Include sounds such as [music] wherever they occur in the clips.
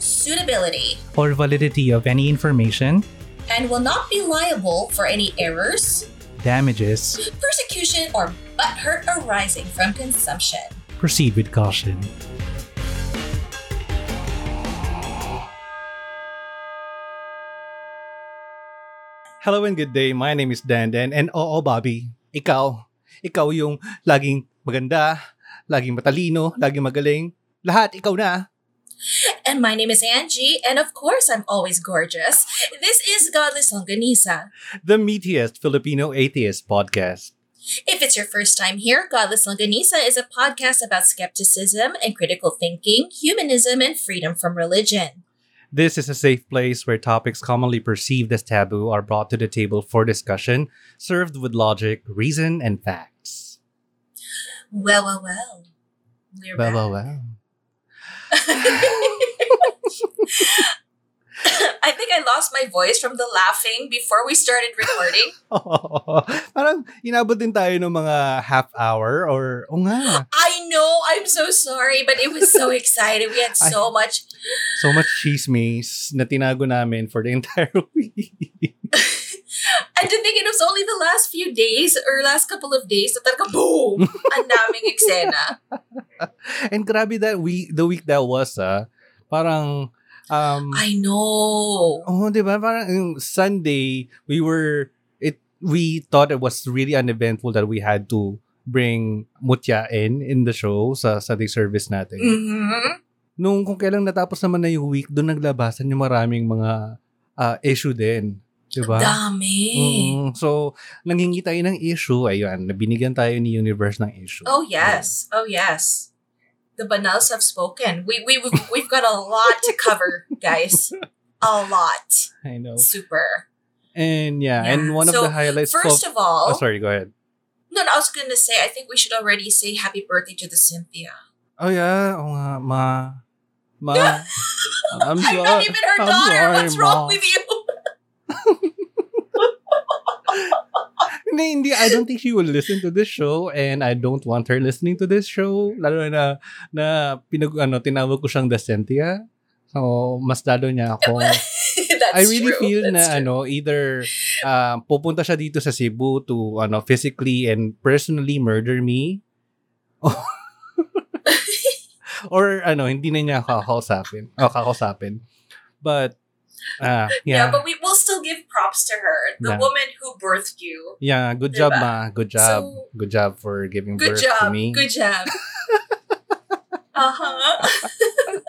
suitability, or validity of any information, and will not be liable for any errors, damages, persecution, or butthurt arising from consumption. proceed with caution. Hello and good day. My name is Dandan and oo Bobby, ikaw, ikaw yung laging maganda, laging matalino, laging magaling. Lahat ikaw na. And my name is Angie, and of course I'm always gorgeous. This is Godless Longganisa. The meatiest Filipino atheist podcast. If it's your first time here, Godless Longganisa is a podcast about skepticism and critical thinking, humanism, and freedom from religion. This is a safe place where topics commonly perceived as taboo are brought to the table for discussion, served with logic, reason, and facts. Well, well, well. We're Well, back. well, well. [laughs] I think I lost my voice from the laughing before we started recording. [laughs] Parang inabot din tayo ng mga half hour or, o nga, I know, I'm so sorry, but it was so [laughs] exciting. We had so much. so much chismes na tinago namin for the entire week. And to think it was only the last few days or last couple of days na talaga boom! [laughs] Ang daming eksena. And grabe that week, the week that was, ah, parang, um, I know. Oh, di ba? Parang yung Sunday, we were, it, we thought it was really uneventful that we had to bring Mutya in, in the show sa Sunday service natin. Mhm. Nung kung kailang natapos naman na yung week, doon naglabasan yung maraming mga ah, issue din. Di ba? Dami. Mm, so, nanghingi tayo ng issue. Ayun, nabinigyan tayo ni Universe ng issue. Oh yes. Oh yes. The banals have spoken. We we we've, we've got a lot to cover, guys. A lot. I know. Super. And yeah, Yeah. and one of the highlights First of... of all, oh, sorry, go ahead. no, no, I was gonna say I think we should already say happy birthday to the Cynthia. Oh yeah, oo nga, ma. Ma. [laughs] I'm I'm sorry. not even her I'm daughter. sorry, What's wrong Ma. with you? Hindi, hindi. I don't think she will listen to this show and I don't want her listening to this show. Lalo na, na pinag, ano, tinawag ko siyang Decentia. So, mas lalo niya [laughs] ako. That's I really true. feel That's na, true. ano, either uh, pupunta siya dito sa Cebu to, ano, physically and personally murder me. [laughs] Or, ano, hindi na niya kakausapin. O, kakausapin. But, ah, [laughs] yeah. yeah. but we will still give props to her, the Yeah. woman who birthed you. Yeah, good job, Diba? ma. Good job. So- good job for giving Good birth to job. me. Good job. [laughs] uh huh. [laughs]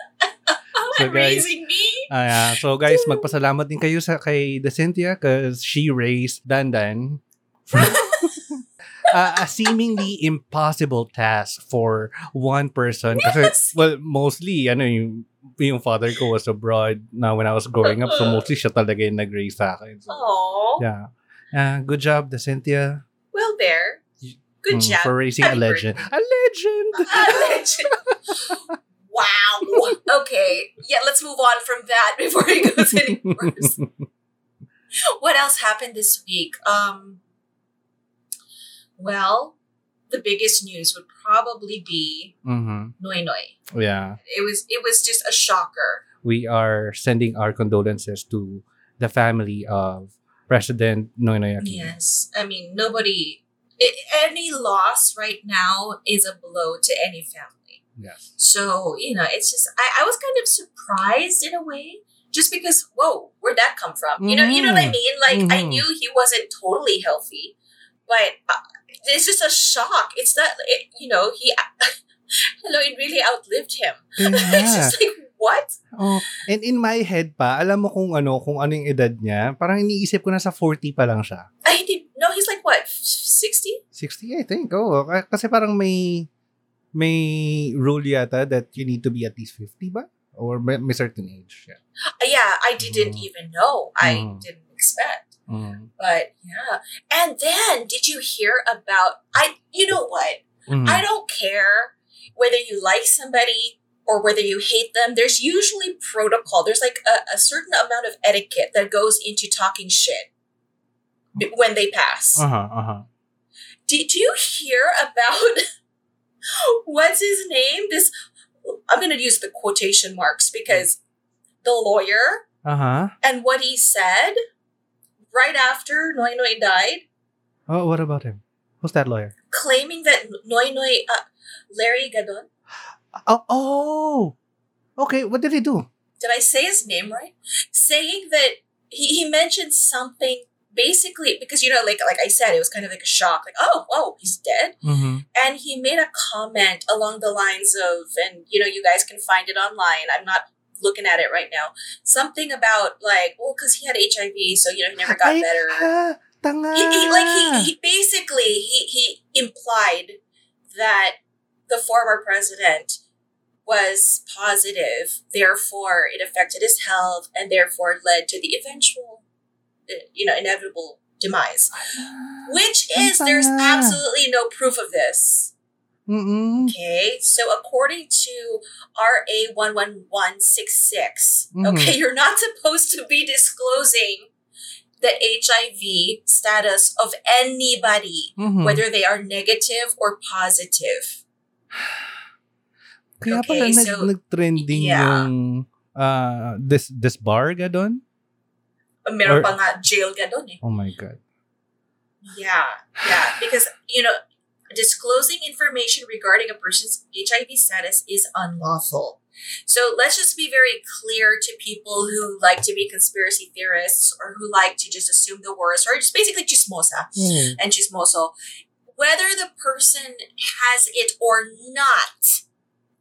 So, guys, Raising me. Ah, yeah. So guys, magpasalamat din kayo sa kay Decentia because she raised Dandan from uh, a seemingly impossible task for one person. Kasi, Yes. well, mostly, ano yung, yung father ko was abroad na when I was growing up. So mostly siya talaga yung nag-raise sa akin. So, Oh. yeah. Uh, good job, Decentia. Well, there. Good mm, job. For raising a Happy legend. A legend! [laughs] A legend. wow. Okay. Yeah, let's move on from that [laughs] before it goes any worse. what else happened this week? Um. Well, the biggest news would probably be Mhm. Noynoy. Yeah. It was it was just a shocker. we are sending our condolences to the family of President Noynoy Aquino. Yes, I mean nobody. i any loss right now is a blow to any family. Yes. So you know, it's just I, I was kind of surprised in a way, just because whoa, where'd that come from? You know, you know what I Mhm. mean? Like I Mhm. knew he wasn't totally healthy, but uh, it's just a shock. It's not, it, you know, he. [laughs] Hello, it really outlived him. [laughs] It's Yeah. just like what? Oh, and in my head pa, alam mo kung ano, kung ano yung edad niya, parang iniisip ko na sa 40 pa lang siya. I did no. He's like what, sixty? 60, I think. Oh, kasi parang may may rule yata that you need to be at least 50 ba? or by by certain age. Yeah. Uh, yeah, I didn't Mm. even know. I Mm. didn't expect. Mm. But yeah. And then did you hear about I you know what? Mm. I don't care whether you like somebody or whether you hate them. There's usually protocol. There's like a, a certain amount of etiquette that goes into talking shit when they pass. Uh-huh, uh-huh. Did you hear about [laughs] what's his name? This I'm gonna use the quotation marks because the lawyer Uh-huh. and what he said right after Noy Noy died, Oh, what about him? Who's that lawyer? claiming that Noy Noy, uh, Larry Gadon, Oh, oh. Okay, what did he do? did I say his name right? Saying that he, he mentioned something basically because you know like like I said it was kind of like a shock like oh whoa he's dead Mm-hmm. and he made a comment along the lines of and you know you guys can find it online I'm not looking at it right now. Something about like well because he had HIV so you know he never got better. ah, he, he like he, he basically he he implied that the former president was positive therefore it affected his health and therefore led to the eventual uh, you know inevitable demise. Which is there's absolutely no proof of this Mm-mm. okay so according to ra 11166 Mhm. okay [laughs] you're not supposed to be disclosing the hiv status of anybody Mhm. whether they are negative or positive [sighs] Kaya Okay, pala nag, so- nag-trending yeah. yung uh, this this bar gadon? meron Or- pa nga jail ka doon eh Oh my god. Yeah, yeah, because you know, disclosing information regarding a person's HIV status is unlawful. So let's just be very clear to people who like to be conspiracy theorists or who like to just assume the worst or just basically chismosa Mm. and chismoso, whether the person has it or not.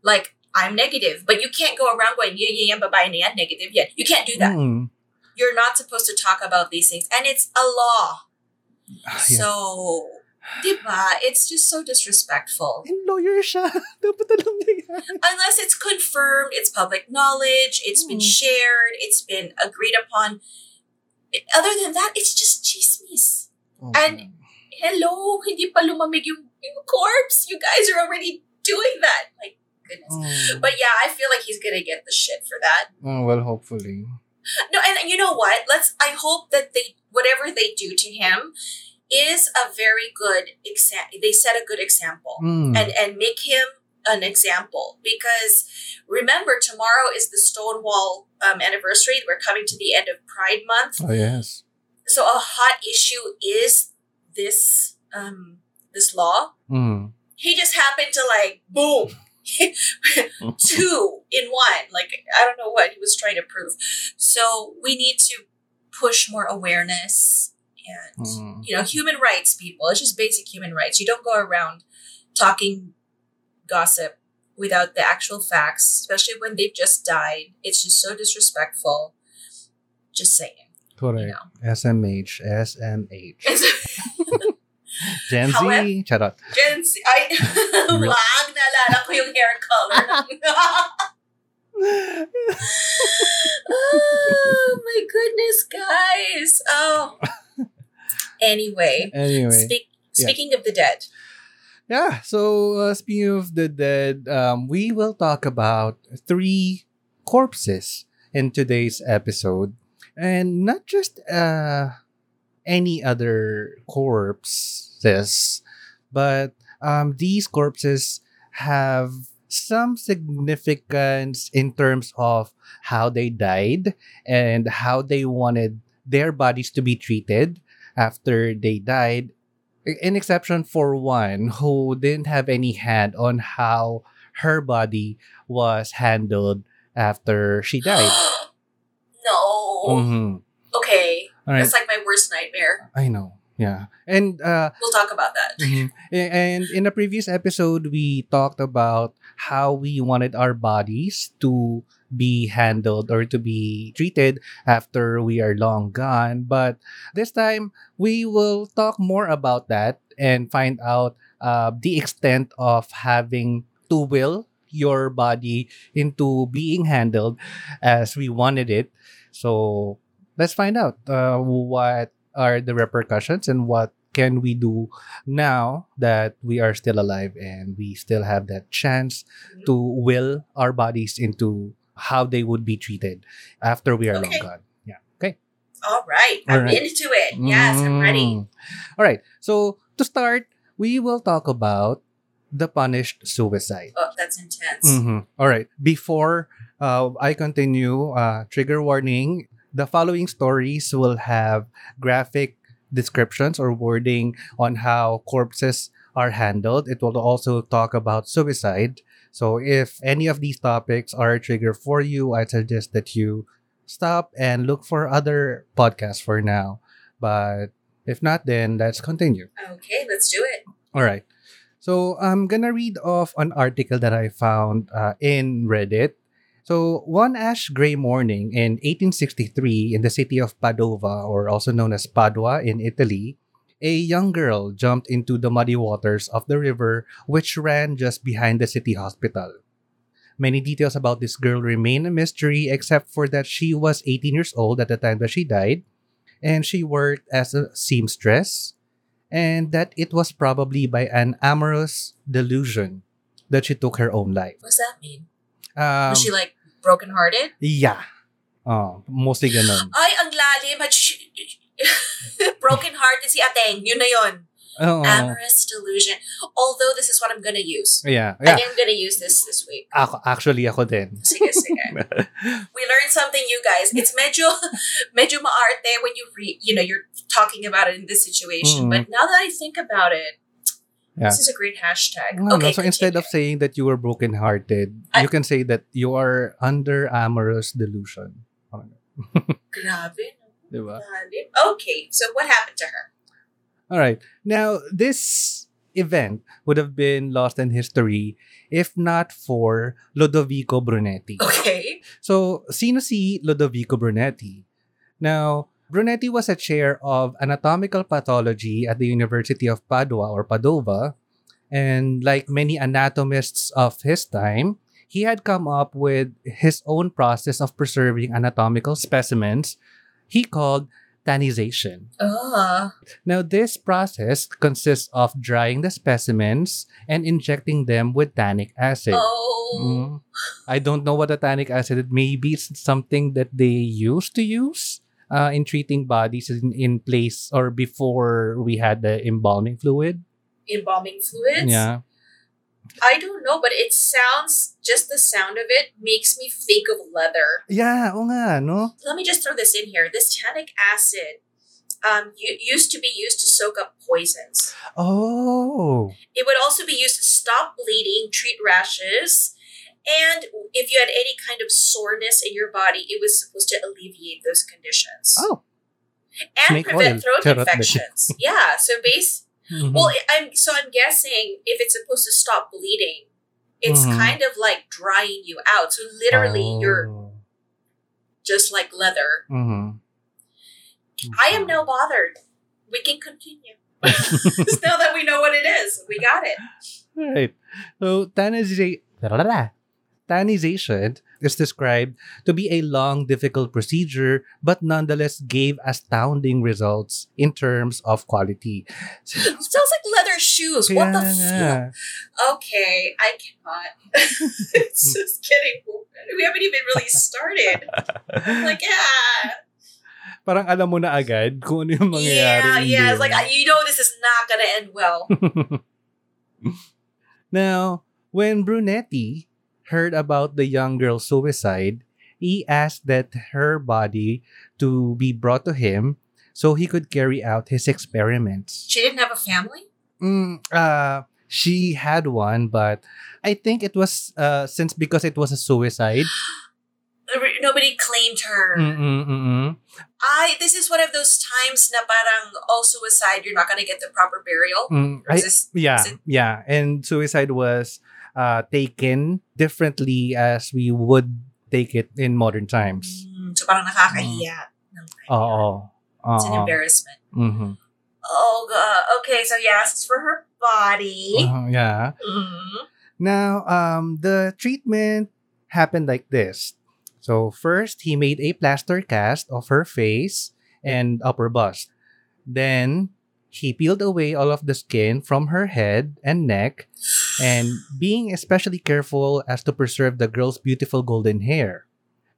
Like I'm negative, but you can't go around going yeah yeah yeah babae na yan negative yan. You can't do that. Mm. You're not supposed to talk about these things, and it's a law. Ah, [sighs] yeah. So, diba? It's just so disrespectful. And lawyer siya. [laughs] Dapat alam niya. Unless it's confirmed, it's public knowledge, it's been Mm. shared, it's been agreed upon. Other than that, it's just chismis. Oh, And- Hello, hindi pa lumamig yung, yung corpse. You guys are already doing that. Like, goodness. oh. But yeah, I feel like he's gonna get the shit for that. Oh, well, hopefully. No, and you know what? Let's. I hope that they whatever they do to him is a very good example. They set a good example Mm. and and make him an example because remember tomorrow is the Stonewall um, anniversary. We're coming to the end of Pride Month, Oh, yes. so a hot issue is this um this law. Mm. He just happened to like boom. [laughs] two in one. Like I don't know what he was trying to prove. So we need to push more awareness and Mm. you know human rights. People, it's just basic human rights. You don't go around talking gossip without the actual facts, especially when they've just died. It's just so disrespectful. Just saying, you Correct. know. SMH. SMH. [laughs] Gen Z. However- Charot. Gen Z, ay, [laughs] wag, naalala ko yung hair color. [laughs] oh my goodness, guys. Oh. Anyway, anyway. speak, yeah. speaking of the dead, Yeah, so uh, speaking of the dead, um, we will talk about three corpses in today's episode. And not just uh, any other corpses, but um, these corpses have some significance in terms of how they died and how they wanted their bodies to be treated after they died an exception for one who didn't have any hand on how her body was handled after she died. [gasps] no. Mhm. Okay, All right. that's like my worst nightmare. I know. Yeah. And uh We'll talk about that. mhm. And in a previous episode we talked about how we wanted our bodies to be handled or to be treated after we are long gone. But this time we will talk more about that and find out uh, the extent of having to will your body into being handled as we wanted it. So let's find out uh, what are the repercussions and what can we do now that we are still alive and we still have that chance to will our bodies into how they would be treated after we are long gone. Yeah. Okay. All right. All I'm right. into it. Yes, I'm ready. Mm. All right. So to start, we will talk about the punished suicide. Oh, that's intense. Mhm. All right. Before uh, I continue, uh, trigger warning: the following stories will have graphic descriptions or wording on how corpses are handled. It will also talk about suicide. So if any of these topics are a trigger for you, I suggest that you stop and look for other podcasts for now. But if not, then let's continue. Okay, let's do it. All right. So I'm gonna read off an article that I found uh, in Reddit. So one ash gray morning in 1863 in the city of Padova, or also known as Padua in Italy, a young girl jumped into the muddy waters of the river which ran just behind the city hospital. Many details about this girl remain a mystery except for that she was 18 years old at the time that she died and she worked as a seamstress and that it was probably by an amorous delusion that she took her own life. What's that mean? Um, Was she like brokenhearted? yeah. Oh, mostly ganun. [gasps] Ay, ang lalim. At sh- [laughs] broken heart is si Ateng. Yun na yun. Oo. Amorous delusion. Although this is what I'm gonna use. yeah. I Yeah. think I'm gonna use this this week. Ako, actually, ako din. Sige, sige. [laughs] we learned something, you guys. It's medyo, [laughs] medyo maarte when you re, you know, you're talking about it in this situation. Mhm. But now that I think about it, Yeah. this is a great hashtag. No, no, okay, so instead of saying that you were brokenhearted, I- you can say that you are under amorous delusion. Grabe. Diba? Okay, so what happened to her? All right. Now, this event would have been lost in history if not for Lodovico Brunetti. Okay. So, sino si Lodovico Brunetti? Now, Brunetti was a chair of anatomical pathology at the University of Padua or Padova, and like many anatomists of his time, he had come up with his own process of preserving anatomical specimens he called tannization. Ah. Now, this process consists of drying the specimens and injecting them with tannic acid. Oh. Mm. I don't know what a tannic acid is. Maybe it's something that they used to use uh, in treating bodies in, in place or before we had the embalming fluid. Embalming fluids? Yeah. I don't know, but it sounds, just the sound of it makes me think of leather. Yeah, o nga, no? Let me just throw this in here. This tannic acid um, used to be used to soak up poisons. Oh. It would also be used to stop bleeding, treat rashes, and if you had any kind of soreness in your body, it was supposed to alleviate those conditions Oh. and snake prevent oil. throat [laughs] infections. [laughs] yeah, so base. Mhm. Well, I- I'm so I'm guessing if it's supposed to stop bleeding, it's Mhm. kind of like drying you out. So literally, you're Oh. just like leather. Mhm. I am now bothered. We can continue. [laughs] [laughs] now that we know what it is, we got it. Right. So tannization, tannization is described to be a long, difficult procedure, but nonetheless gave astounding results in terms of quality. It [laughs] sounds like leather shoes. What the fuck? Okay, I cannot. [laughs] it's just kidding. We haven't even really started. I'm [laughs] like, yeah. Parang alam mo na agad kung ano yung mangyayari. Yeah, yeah. It's like, you know, this is not to end well. now, when Brunetti heard about the young girl's suicide, he asked that her body to be brought to him so he could carry out his experiments. She didn't have a family? Mm, uh, she had one, but I think it was uh, since because it was a suicide. [gasps] Nobody claimed her. Mm-mm-mm-mm. I. This is one of those times na parang, oh, suicide, you're not going to get the proper burial. Mm, I- this, yeah, yeah, and suicide was uh, taken differently as we would take it in modern times. Mm, so parang nakakahiya. ng time yun. Oo. It's an embarrassment. Mhm. Oh, God. Okay, so he asks for her body. Uh, yeah. Mhm. Now, um, the treatment happened like this. So first, he made a plaster cast of her face and upper bust. Then he peeled away all of the skin from her head and neck, and being especially careful as to preserve the girl's beautiful golden hair.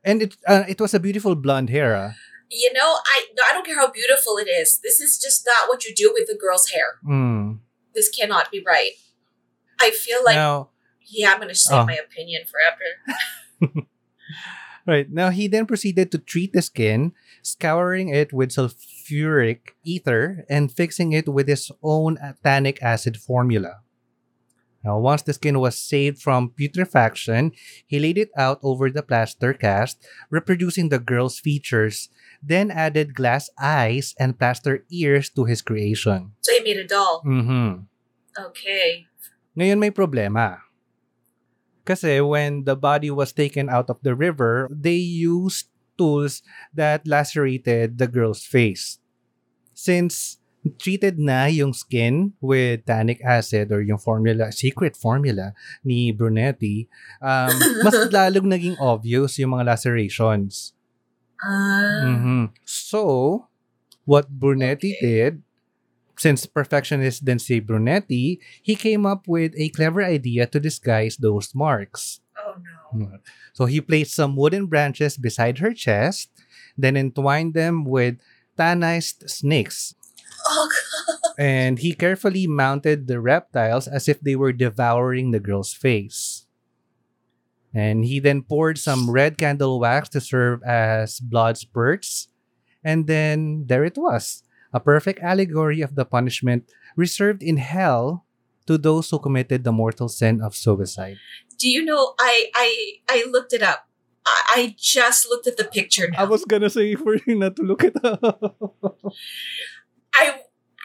And it uh, it was a beautiful blonde hair. ah. You know, I I don't care how beautiful it is. This is just not what you do with the girl's hair. Mm. This cannot be right. I feel like now, yeah, I'm gonna say Oh. my opinion forever. [laughs] [laughs] Right. Now, he then proceeded to treat the skin, scouring it with sulfuric ether and fixing it with his own tannic acid formula. Now, once the skin was saved from putrefaction, he laid it out over the plaster cast, reproducing the girl's features, then added glass eyes and plaster ears to his creation. So he made a doll. Mm-hmm. Okay. Ngayon may problema. Kasi when the body was taken out of the river, they used tools that lacerated the girl's face. Since treated na yung skin with tannic acid or yung formula, secret formula ni Brunetti, um, [laughs] mas lalong naging obvious yung mga lacerations. Uh, Mhm. So, what Brunetti Okay. did, since perfectionist then say Brunetti, he came up with a clever idea to disguise those marks. Oh no. So he placed some wooden branches beside her chest, then entwined them with tannized snakes. Oh god. And he carefully mounted the reptiles as if they were devouring the girl's face. And he then poured some red candle wax to serve as blood spurts. And then there it was a perfect allegory of the punishment reserved in hell to those who committed the mortal sin of suicide. Do you know I I I looked it up. I, I just looked at the picture now. was gonna say [laughs] for you not to look it up. [laughs] I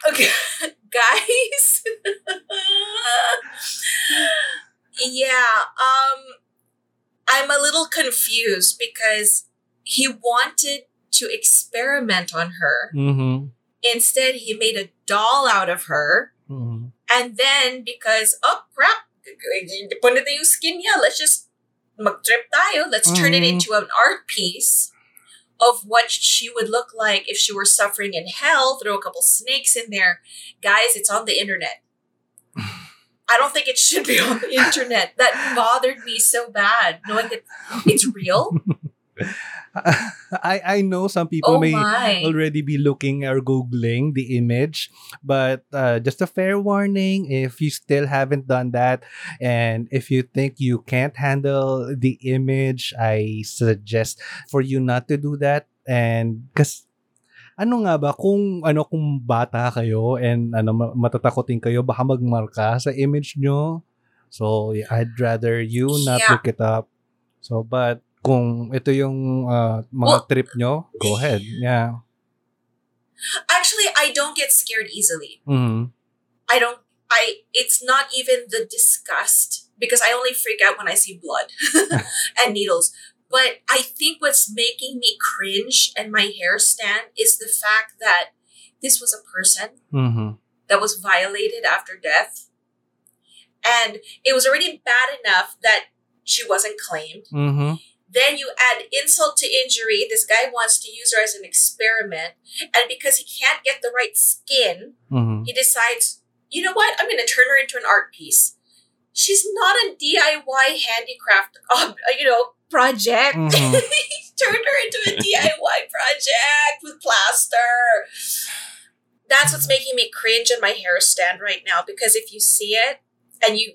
okay, [laughs] guys. [laughs] yeah, um, I'm a little confused because he wanted to experiment on her. mm-hmm. Instead, he made a doll out of her, Mm-hmm. and then because oh crap, na yung skin niya. Let's just mag-trip tayo. Let's turn it Mhm. into an art piece of what she would look like if she were suffering in hell. Throw a couple snakes in there. Guys, it's on the internet. I don't think it should be on the [laughs] internet. That bothered me so bad, knowing that it's real. [laughs] [laughs] I I know some people Oh may my. already be looking or googling the image, but uh, just a fair warning: if you still haven't done that, and if you think you can't handle the image, I suggest for you not to do that. And because ano nga ba kung ano kung bata kayo and ano ma- matatakotin kayo baka magmarka sa image nyo. So I'd rather you not Yeah. look it up. So but kung ito yung uh, mga Well- trip nyo, go ahead. Yeah. Actually, I don't get scared easily. Mhm. I don't. I. It's not even the disgust because I only freak out when I see blood [laughs] and needles. But I think what's making me cringe and my hair stand is the fact that this was a person Mhm. that was violated after death, and it was already bad enough that she wasn't claimed. Mhm. Then you add insult to injury. This guy wants to use her as an experiment, and because he can't get the right skin, Mhm. he decides, you know what? I'm going to turn her into an art piece. She's not a DIY handicraft, uh, [laughs] you know, project. Mhm. [laughs] he turned her into a DIY [laughs] project with plaster. That's what's making me cringe and my hair stand right now because if you see it and you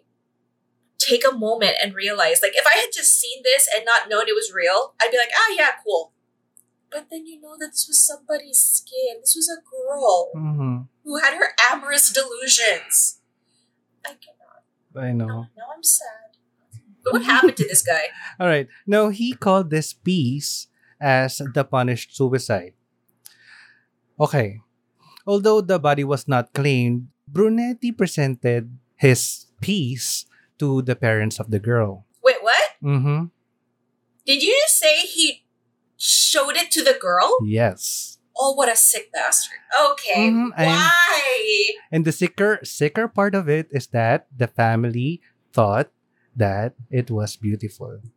take a moment and realize, like, if I had just seen this and not known it was real, I'd be like, ah, yeah, cool. But then you know that this was somebody's skin. This was a girl Mhm. who had her amorous delusions. I cannot. I know. Now, now I'm sad. But What happened to this guy? [laughs] All right. Now he called this piece as the punished suicide. Okay. Although the body was not claimed, Brunetti presented his piece to the parents of the girl. Wait, what? Mm-hmm. Did you just say he showed it to the girl? Yes. Oh, what a sick bastard. Okay. Mhm, Why? And the sicker sicker part of it is that the family thought that it was beautiful. [laughs]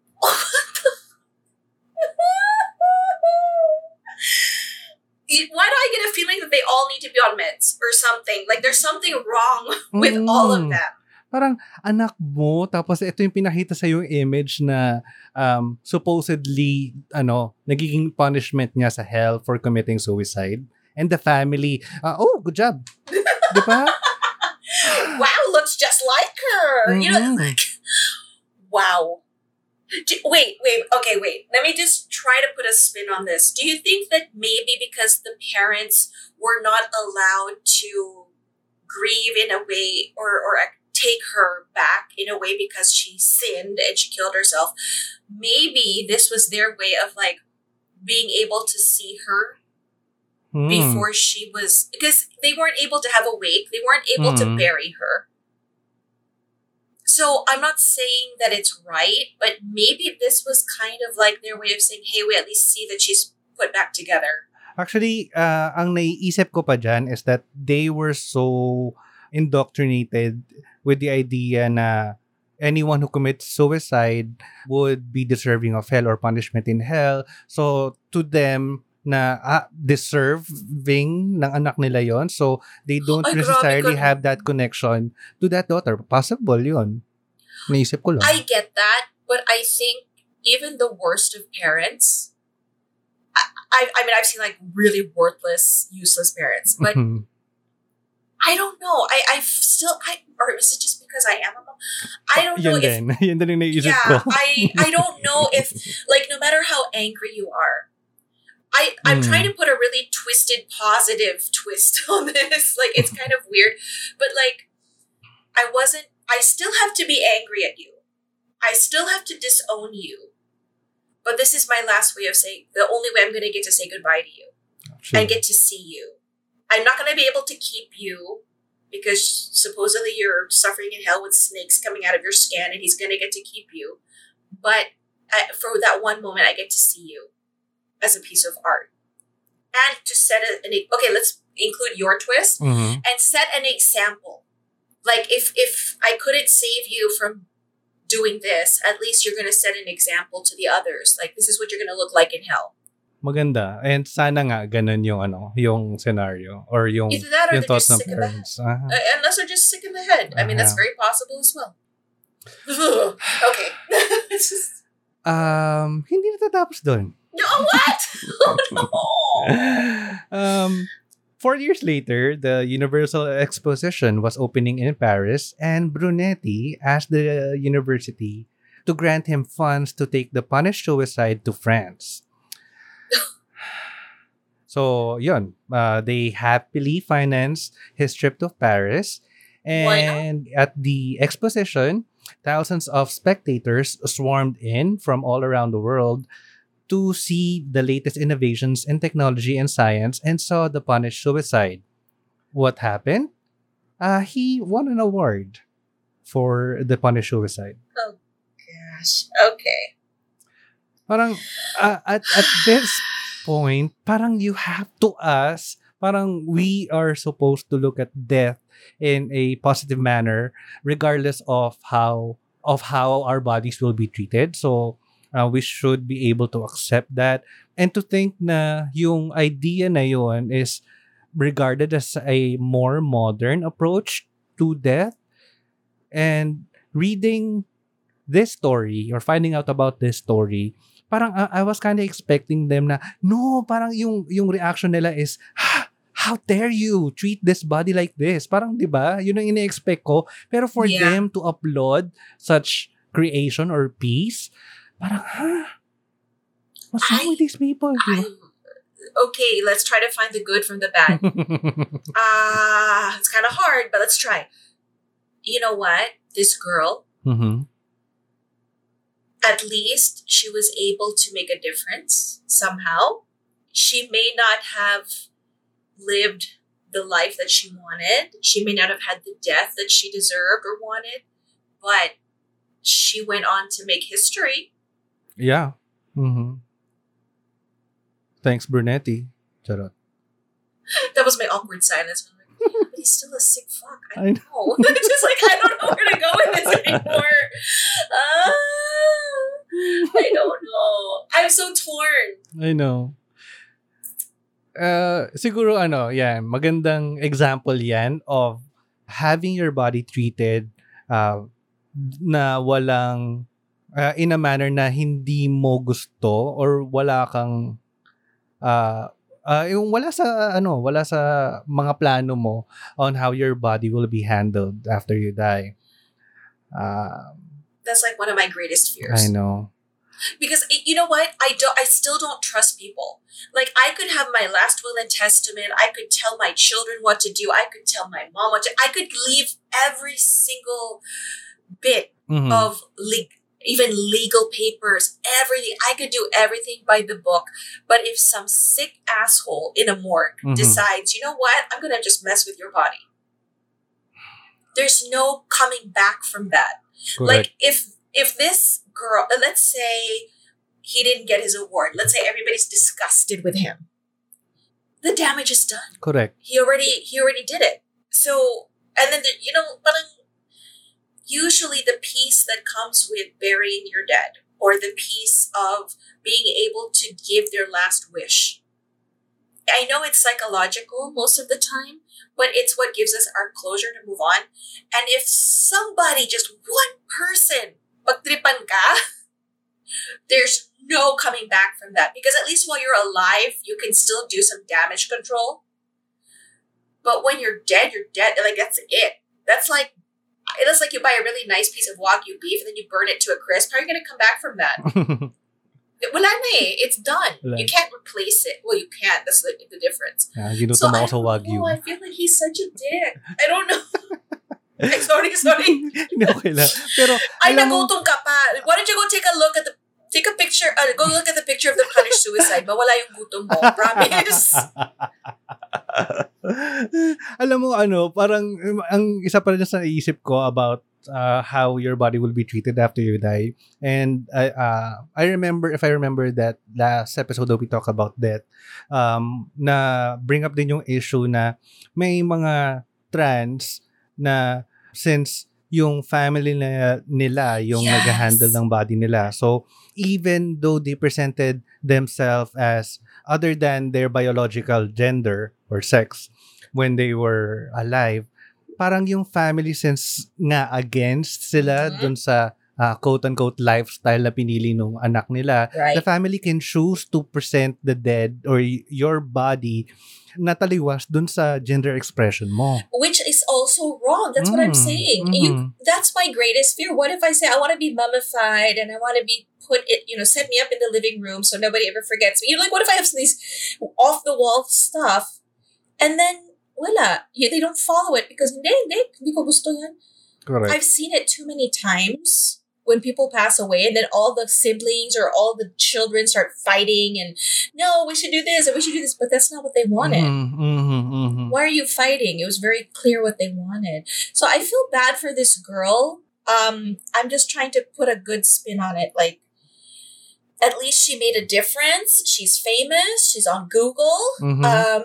Why do I get a feeling that they all need to be on meds or something? Like there's something wrong [laughs] with all of Mm. them. Parang anak mo, tapos ito yung pinakita sa yung image na um, supposedly, ano, nagiging punishment niya sa hell for committing suicide. And the family, uh, oh, good job. [laughs] Di ba? Wow, looks just like her. You know, Mm. like, wow. Do- wait, wait, okay, wait. Let me just try to put a spin on this. Do you think that maybe because the parents were not allowed to grieve in a way or, or take her back in a way because she sinned and she killed herself, maybe this was their way of like being able to see her Mm. before she was because they weren't able to have a wake they weren't able to Mhm. bury her so i'm not saying that it's right but maybe this was kind of like their way of saying hey we at least see that she's put back together Actually, uh, ang naiisip ko pa dyan is that they were so indoctrinated with the idea na anyone who commits suicide would be deserving of hell or punishment in hell. So, to them, na ah, deserving ng anak nila yon So, they don't Ay, necessarily have that connection to that daughter. Possible yon Naisip ko lang. i get that but i think even the worst of parents I, I, I mean i've seen like really worthless useless parents but Mhm. i don't know i i still i or is it just because i am a mom i don't know if din. Yun din yeah. I I [laughs] don't know if like no matter how angry you are, I I'm Mm. trying to put a really twisted positive twist [laughs] on this. Like it's kind of weird, but like I wasn't. I still have to be angry at you. I still have to disown you. But this is my last way of saying the only way I'm going to get to say goodbye to you Sure. and get to see you. I'm not going to be able to keep you because supposedly you're suffering in hell with snakes coming out of your skin and he's going to get to keep you. But uh, for that one moment, I get to see you as a piece of art. And to set a, an, okay, let's include your twist Mhm. and set an example. Like if, if I couldn't save you from doing this, at least you're going to set an example to the others. Like this is what you're going to look like in hell. Maganda. And sana nga ganun yung ano, yung scenario or yung Either that or yung thoughts ng parents. Ah. Uh, unless they're just sick in the head. I mean, that's Uh-huh. very possible as well. [laughs] okay. [laughs] just, Um, hindi natatapos doon. no, what? Oh, [laughs] no. um, four years later, the Universal Exposition was opening in Paris, and Brunetti asked the university to grant him funds to take the punished suicide to France. So, yun. Uh, they happily financed his trip to Paris. And at the exposition, thousands of spectators swarmed in from all around the world to see the latest innovations in technology and science and saw the punished suicide. What happened? Uh, he won an award for the punished suicide. Oh, Gosh. Okay. Parang uh, at, at this point, parang you have to ask, parang we are supposed to look at death in a positive manner regardless of how of how our bodies will be treated. So uh, we should be able to accept that and to think na yung idea na yun is regarded as a more modern approach to death and reading this story or finding out about this story parang uh, I was kind of expecting them na no parang yung yung reaction nila is "Ha, how dare you treat this body like this parang 'di ba yun ang ine-expect ko pero for Yeah. them to applaud such creation or piece parang ha what's wrong I- with these people I, okay, let's try to find the good from the bad. [laughs] Ah, it's kind of hard, but let's try. You know what? This girl, Mhm. At least she was able to make a difference somehow. She may not have lived the life that she wanted. She may not have had the death that she deserved or wanted, but she went on to make history. yeah Mhm. thanks Brunetti Charot. That was my awkward silence. but he's still a sick fuck. I I don't know. [laughs] Just like I don't know where to go with this [laughs] anymore. Ah, [laughs] I don't know. I'm so torn. I know. Uh, siguro ano, yan, magandang example yan of having your body treated uh, na walang uh, in a manner na hindi mo gusto or wala kang uh, uh, yung wala sa ano, wala sa mga plano mo on how your body will be handled after you die. Uh, That's like one of my greatest fears. I know. because it, you know what i don't i still don't trust people like i could have my last will and testament i could tell my children what to do i could tell my mom what to i could leave every single bit Mhm. of le- even legal papers everything i could do everything by the book but if some sick asshole in a morgue Mhm. decides you know what i'm gonna just mess with your body there's no coming back from that Correct. like if if this girl let's say he didn't get his award let's say everybody's disgusted with him the damage is done Correct. he already he already did it so and then the, you know parang usually the peace that comes with burying your dead or the peace of being able to give their last wish i know it's psychological most of the time but it's what gives us our closure to move on and if somebody just one person pagtripan ka [laughs] there's no coming back from that because at least while you're alive you can still do some damage control but when you're dead, you're dead. Like that's it. That's like it's like you buy a really nice piece of wagyu beef and then you burn it to a crisp. How are you gonna come back from that? [laughs] Wala na eh. It's done. Wala. You can't replace it. Well, you can't. That's the, the difference. Ah, So I sa Wagyu. know. I feel like he's such a dick. I don't know. [laughs] Ay, sorry, sorry. [laughs] Hindi okay lang. Pero, Ay, nagutom ka pa. Why don't you go take a look at the take a picture, uh, go look at the picture of the punished suicide. Mawala yung gutom mo. [laughs] Promise. alam mo, ano, parang, ang isa pa rin sa naisip ko about uh, how your body will be treated after you die. And I uh, I remember, if I remember that last episode that we talk about that, um, na bring up din yung issue na may mga trans na since yung family na, nila yung Yes. nag-handle ng body nila. So, even though they presented themselves as other than their biological gender or sex when they were alive, parang yung family since nga against sila Mhm. dun sa uh, quote-unquote lifestyle na pinili nung anak nila, Right. the family can choose to present the dead or y- your body na taliwas dun sa gender expression mo. which is also wrong. That's what I'm Mm, saying. mhm. You that's my greatest fear. What if I say I want to be mummified and I want to be put it, you know, set me up in the living room so nobody ever forgets me. You know, like what if I have these off the wall stuff and then wala, they don't follow it because hindi, hindi, hindi ko gusto yan. Correct. I've seen it too many times when people pass away and then all the siblings or all the children start fighting and no, we should do this and we should do this, but that's not what they wanted Mhm, mhm, mhm. why are you fighting? It was very clear what they wanted. So I feel bad for this girl. Um, I'm just trying to put a good spin on it. Like, at least she made a difference. She's famous. She's on Google. Mhm. Um,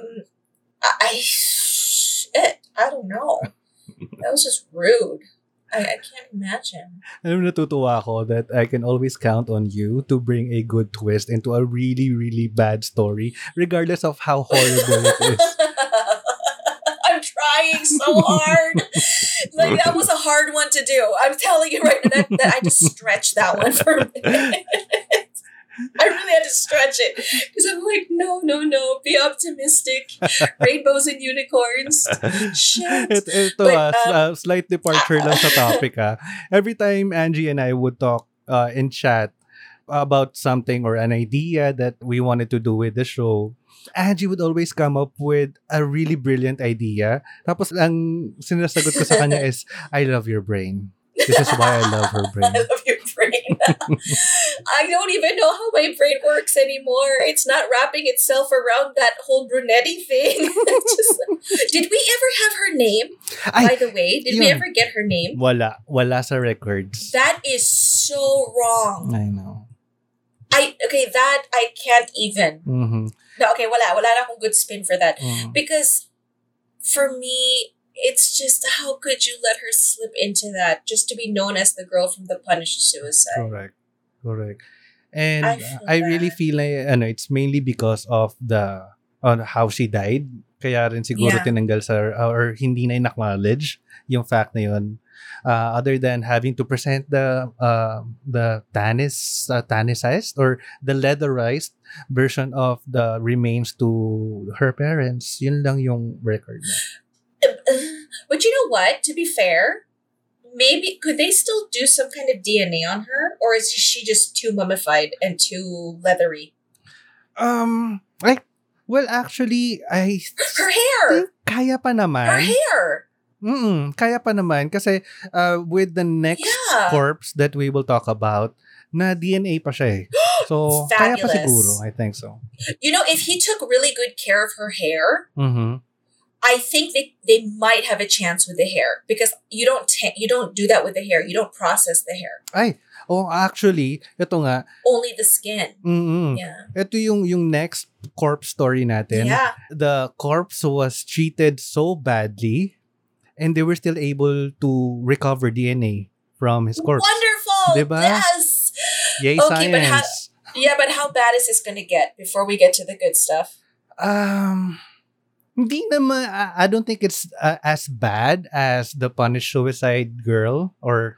I, I, shit, I don't know. That was just rude. I, I can't imagine. Alam natutuwa ako that I can always count on you to bring a good twist into a really, really bad story, regardless of how horrible it is. [laughs] I'm trying so hard. like that was a hard one to do. I'm telling you right now that, that I just stretched that one for a minute. [laughs] I really had to stretch it because I'm like, no, no, no, be optimistic. Rainbows and unicorns. Shit. It, ito, But, ah, um, slight departure lang sa topic. ah. Every time Angie and I would talk uh, in chat about something or an idea that we wanted to do with the show, Angie would always come up with a really brilliant idea. Tapos ang sinasagot ko sa kanya [laughs] is, I love your brain. This is why I love her [laughs] brain. I love your brain. [laughs] I don't even know how my brain works anymore. It's not wrapping itself around that whole brunetti thing. [laughs] Just, did we ever have her name? Ay, By the way, did we ever get her name? wala. Wala sa records. That is so wrong. I know. I okay, that I can't even. Mhm. No, okay, wala, wala na akong good spin for that Mm. because for me, it's just how could you let her slip into that just to be known as the girl from the punished suicide? Correct. Correct. And I I, feel I really feel like ano, it's mainly because of the on how she died. Kaya rin siguro Yeah. tinanggal sa or hindi na acknowledge yung fact na yun. Uh, other than having to present the uh, the tannis uh, tannicized or the leatherized version of the remains to her parents. Yun lang yung record niya. But you know what? To be fair, maybe could they still do some kind of DNA on her, or is she just too mummified and too leathery? Um, like, well, actually, I [laughs] Her hair, kaya pa naman. her hair. Mm, kaya pa naman kasi uh, with the next Yeah. corpse that we will talk about, na DNA pa siya eh. [gasps] So, kaya pa siguro. I think so. You know, if he took really good care of her hair, Mhm. I think they, they might have a chance with the hair because you don't ta- you don't do that with the hair. You don't process the hair. Ay, oh actually, ito nga, Only the skin. mm Yeah. ito yung, yung next corpse story natin. Yeah. The corpse was treated so badly and they were still able to recover DNA from his corpse. Wonderful. Diba? Yes. Yay, Okay, but how- science! Yeah, but how bad is this going to get before we get to the good stuff? Um, hindi naman, I don't think it's uh, as bad as the punished suicide girl or,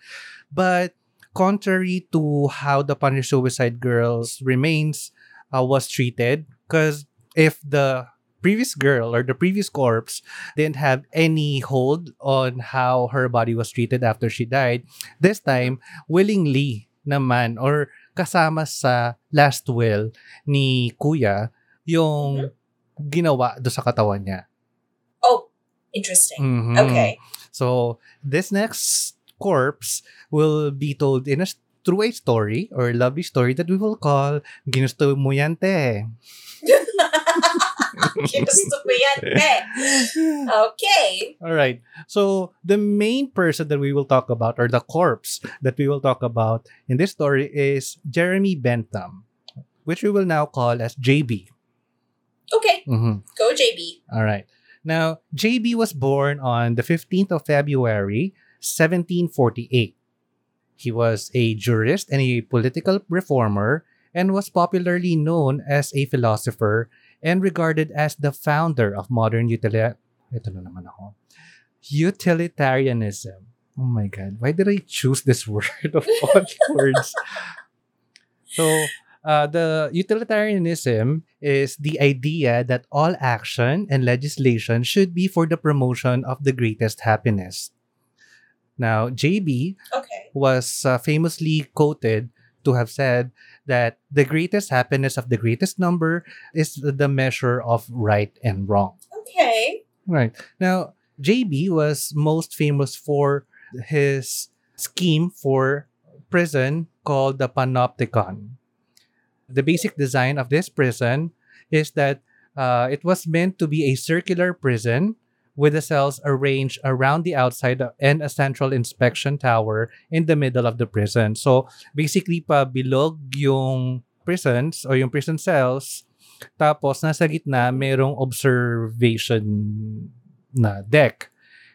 but contrary to how the punished suicide girl's remains uh, was treated, because if the previous girl or the previous corpse didn't have any hold on how her body was treated after she died, this time, willingly naman or kasama sa last will ni kuya yung ginawa do sa katawan niya. Oh, interesting. Mhm. Okay. So, this next corpse will be told in a through a story or lovely story that we will call Ginusto mo yan, te. [laughs] Ginusto mo yan. Okay. All right. So, the main person that we will talk about or the corpse that we will talk about in this story is Jeremy Bentham, which we will now call as JB. Okay. Mhm. Go, JB. All right. Now, JB was born on the 15th of February, 1748. He was a jurist and a political reformer and was popularly known as a philosopher and regarded as the founder of modern utili- ito na naman ako. utilitarianism. Oh my God. Why did I choose this [laughs] word of all words? So, uh, the utilitarianism is the idea that all action and legislation should be for the promotion of the greatest happiness. Now, JB Okay. was uh, famously quoted to have said that the greatest happiness of the greatest number is the measure of right and wrong. Okay. Right. Now, JB was most famous for his scheme for prison called the Panopticon. The basic design of this prison is that uh, it was meant to be a circular prison with the cells arranged around the outside and a central inspection tower in the middle of the prison. So, basically pa bilog yung prisons o yung prison cells tapos nasa gitna merong observation na deck.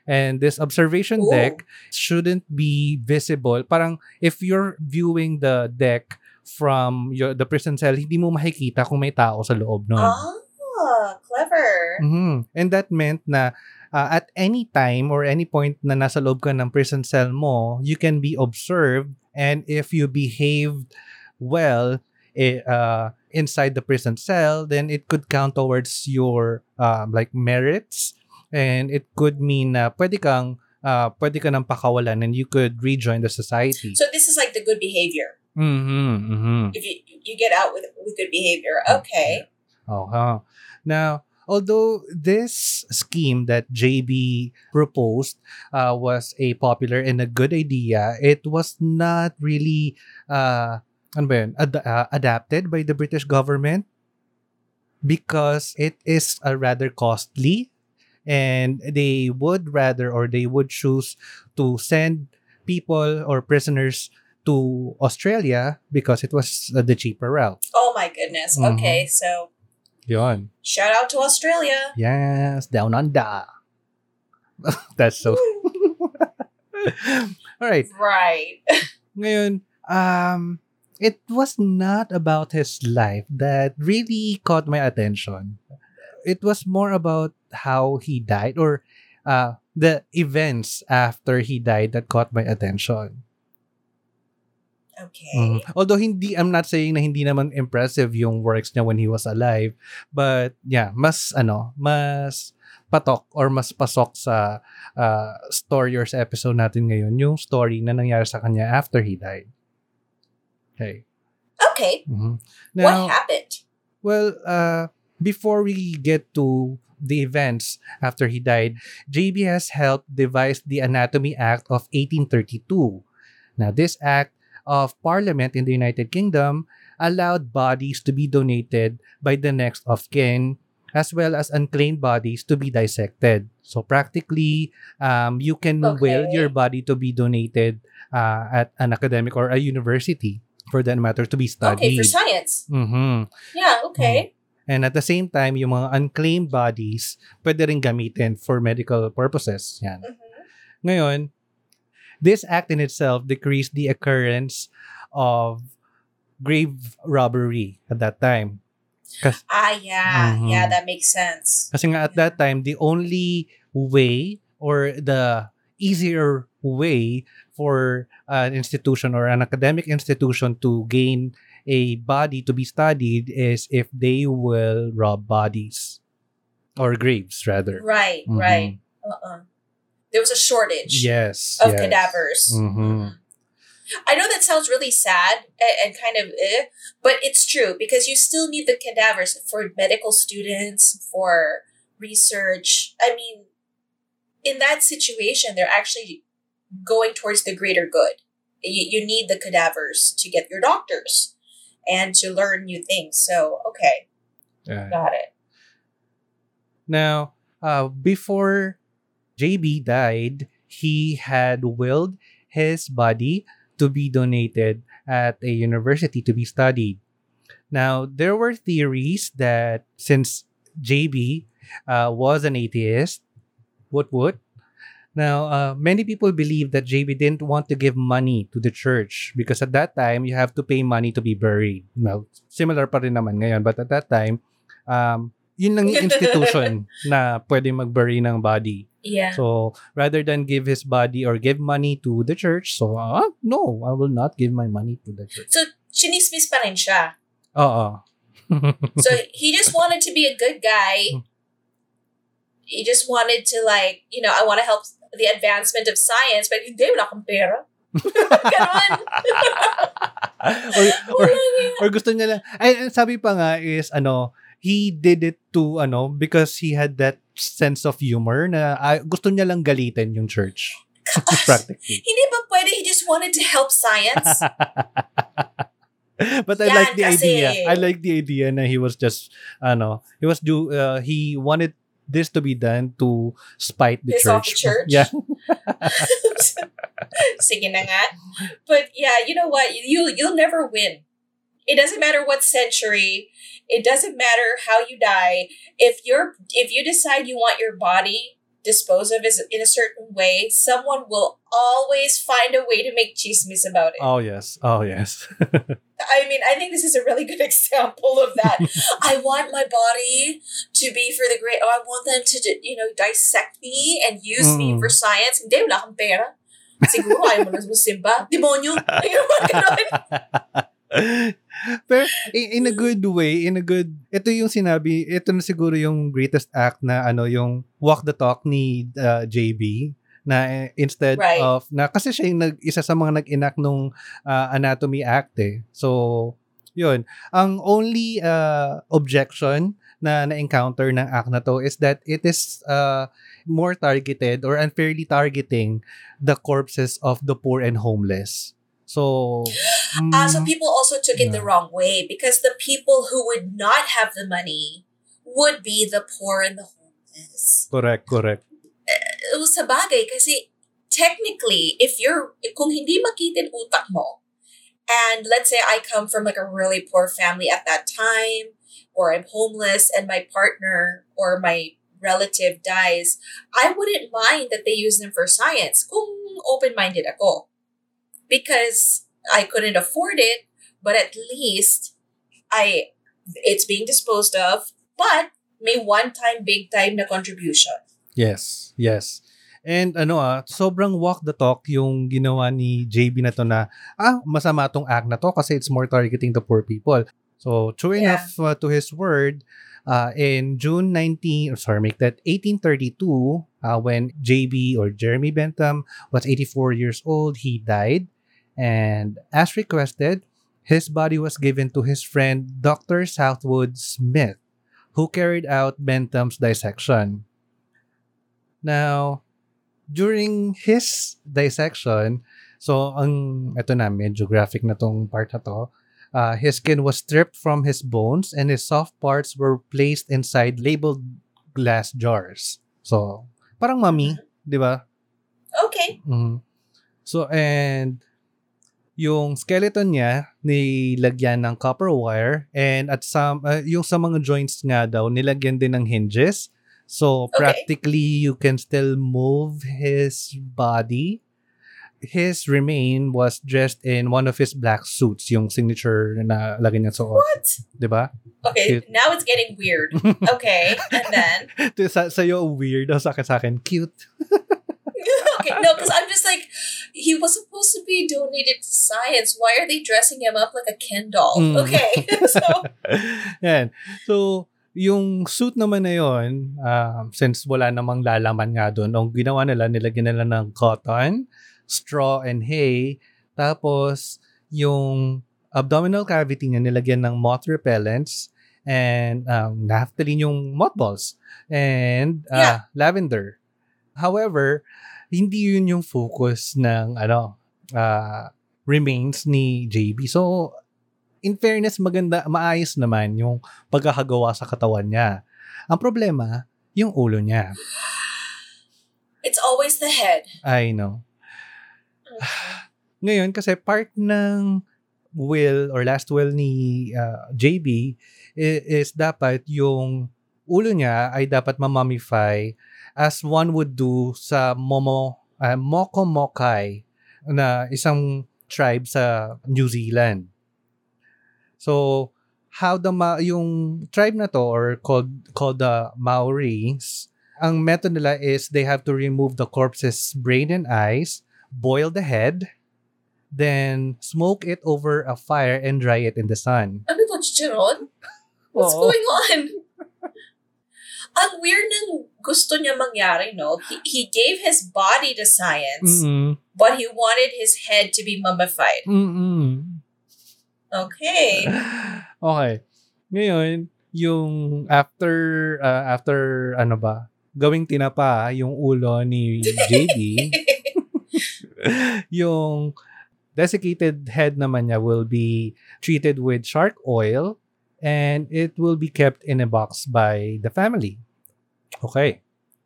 And this observation Ooh. deck shouldn't be visible. Parang if you're viewing the deck from your, the prison cell, hindi mo makikita kung may tao sa loob nun. Ah, clever. Mhm. And that meant na uh, at any time or any point na nasa loob ka ng prison cell mo, you can be observed and if you behaved well eh, uh, inside the prison cell, then it could count towards your um, like merits and it could mean na pwede kang uh, pwede ka nang pakawalan and you could rejoin the society. So this is like the good behavior. Mhm. Mhm. If you you get out with with good behavior. Okay. Oh, huh. Now, although this scheme that JB proposed uh, was a popular and a good idea, it was not really uh, ano ba yun? Ad- uh, adapted by the British government because it is uh, rather costly and they would rather or they would choose to send people or prisoners to Australia because it was uh, the cheaper route. Oh my goodness. Mhm. Okay. So Yon. shout out to Australia. Yes, down under. [laughs] That's so. [laughs] All right. Right. Ngayon, um, it was not about his life that really caught my attention. It was more about how he died or uh, the events after he died that caught my attention. Okay. Mhm. Although hindi, I'm not saying na hindi naman impressive yung works niya when he was alive. But yeah, mas ano, mas patok or mas pasok sa uh, story or sa episode natin ngayon yung story na nangyari sa kanya after he died. Okay. Okay. Mhm. what Now, happened? well, uh, before we get to the events after he died, JB has helped devise the Anatomy Act of 1832. Now, this act of Parliament in the United Kingdom allowed bodies to be donated by the next of kin as well as unclaimed bodies to be dissected. So practically, um, you can will Okay. your body to be donated uh, at an academic or a university for that matter to be studied. Okay, for science. Mhm. Yeah, okay. And at the same time, yung mga unclaimed bodies, pwede rin gamitin for medical purposes. Yan. Mhm. Ngayon, this act in itself decreased the occurrence of grave robbery at that time. Ah, yeah. Mhm. Yeah, that makes sense. Kasi nga at that time, the only way or the easier way for an institution or an academic institution to gain a body to be studied is if they will rob bodies or graves rather. Right, Mhm. right. Uh-uh. There was a shortage Yes. of yes. cadavers. Mhm. I know that sounds really sad and, and kind of eh, but it's true because you still need the cadavers for medical students, for research. I mean, in that situation, they're actually going towards the greater good. You, you need the cadavers to get your doctors and to learn new things. So, okay, got it. Now, uh, before JB died, he had willed his body to be donated at a university to be studied. Now, there were theories that since JB uh, was an atheist, what would? Now, uh, many people believe that JB didn't want to give money to the church because at that time, you have to pay money to be buried. Now, similar pa rin naman ngayon, but at that time, um, yun lang yung institution [laughs] na pwede mag-bury ng body. Yeah. So, rather than give his body or give money to the church, so, ah, no, I will not give my money to the church. So, chinismis pa rin siya. Oo. [laughs] So, he just wanted to be a good guy. He just wanted to like, you know, I want to help the advancement of science, but hindi, wala akong pera. [laughs] Ganon. [laughs] or, or, or gusto niya lang, ay, sabi pa nga is, ano, he did it to, ano, because he had that sense of humor na ah, gusto niya lang galitin yung church. Practically. Hindi ba pwede he just wanted to help science? [laughs] But I Yan like the kasi. idea. I like the idea na he was just, ano, he was do, uh, he wanted this to be done to spite the Piss off church. the church? Yeah. [laughs] Sige na nga. But yeah, you know what? You you'll never win. It doesn't matter what century. It doesn't matter how you die. If you're if you decide you want your body disposed of is in a certain way, someone will always find a way to make chismis about it. Oh, yes. Oh, yes. [laughs] I mean, I think this is a really good [laughs] example of that. [laughs] I want my body to be for the great. Oh, I want them to, you know, dissect me and use me Mm. for science. Hindi, wala akong pera. Siguro ayaw mo na simba. Demonyo. Pero i- in a good way, in a good, ito yung sinabi, ito na siguro yung greatest act na ano, yung walk the talk ni uh, JB na eh, instead Right. of, na kasi siya yung nag, isa sa mga nag-enact nung uh, Anatomy Act eh. So, yun. Ang only uh, objection na na-encounter ng act na to is that it is uh, more targeted or unfairly targeting the corpses of the poor and homeless. So, Ah, so mm, people also took it the wrong way because the people who would not have the money would be the poor and the homeless. correct, correct. Uh, sa bagay, kasi technically, if you're, kung hindi makitin utak mo, and let's say I come from like a really poor family at that time, or I'm homeless and my partner or my relative dies, I wouldn't mind that they use them for science kung open-minded ako. Because I couldn't afford it, but at least I it's being disposed of, but may one-time big-time na contribution. Yes, yes. And ano ah, sobrang walk the talk yung ginawa ni JB na to na, ah, masama tong act na to kasi it's more targeting the poor people. So, true Yeah. enough uh, to his word, uh, in June 19, or sorry, make that 1832, uh, when JB or Jeremy Bentham was 84 years old, he died. And as requested, his body was given to his friend Dr. Southwood Smith, who carried out Bentham's dissection. Now, during his dissection, so ang ito na medyo graphic na tong part na to. Uh, his skin was stripped from his bones and his soft parts were placed inside labeled glass jars. So, parang mummy, di ba? Okay. Mhm. So, and yung skeleton niya, nilagyan ng copper wire and at some, uh, yung sa mga joints nga daw, nilagyan din ng hinges. So, Okay. practically, you can still move his body. His remain was dressed in one of his black suits, yung signature na lagay niya suot. What? Di ba? Okay, Cute. now it's getting weird. [laughs] Okay, and then [laughs] sa, sa'yo, weird. Sa akin, sa akin, cute. [laughs] [laughs] okay, no, because I'm just like, he was supposed to be donated to science. Why are they dressing him up like a Ken doll? Mm. Okay, [laughs] so [laughs] Yan. So, yung suit naman na yun, um, since wala namang lalaman nga doon, ang ginawa nila, nilagyan nila ng cotton, straw, and hay. Tapos, yung abdominal cavity niya, nilagyan ng moth repellents and um, naphthalene yung mothballs and uh, Yeah. lavender. However, hindi yun yung focus ng ano uh, remains ni JB. So, in fairness, maganda, maayos naman yung pagkakagawa sa katawan niya. Ang problema, yung ulo niya. it's always the head. I know. Ngayon, kasi part ng will or last will ni uh, JB i- is dapat yung ulo niya ay dapat mamamify as one would do sa Momo, uh, Mokomokai na isang tribe sa New Zealand. So, how the Ma- yung tribe na to or called called the Maoris, ang method nila is they have to remove the corpse's brain and eyes, boil the head, then smoke it over a fire and dry it in the sun. Ano to, Chicharon? What's Oo. going on? [laughs] Ang weird ng gusto niya mangyari, no? He, he gave his body to science, Mm-mm. but he wanted his head to be mummified. Mm-mm. Okay. [sighs] okay. Ngayon, yung after uh, after ano ba, gawing tinapa yung ulo ni JB, [laughs] yung desiccated head naman niya will be treated with shark oil and it will be kept in a box by the family. Okay.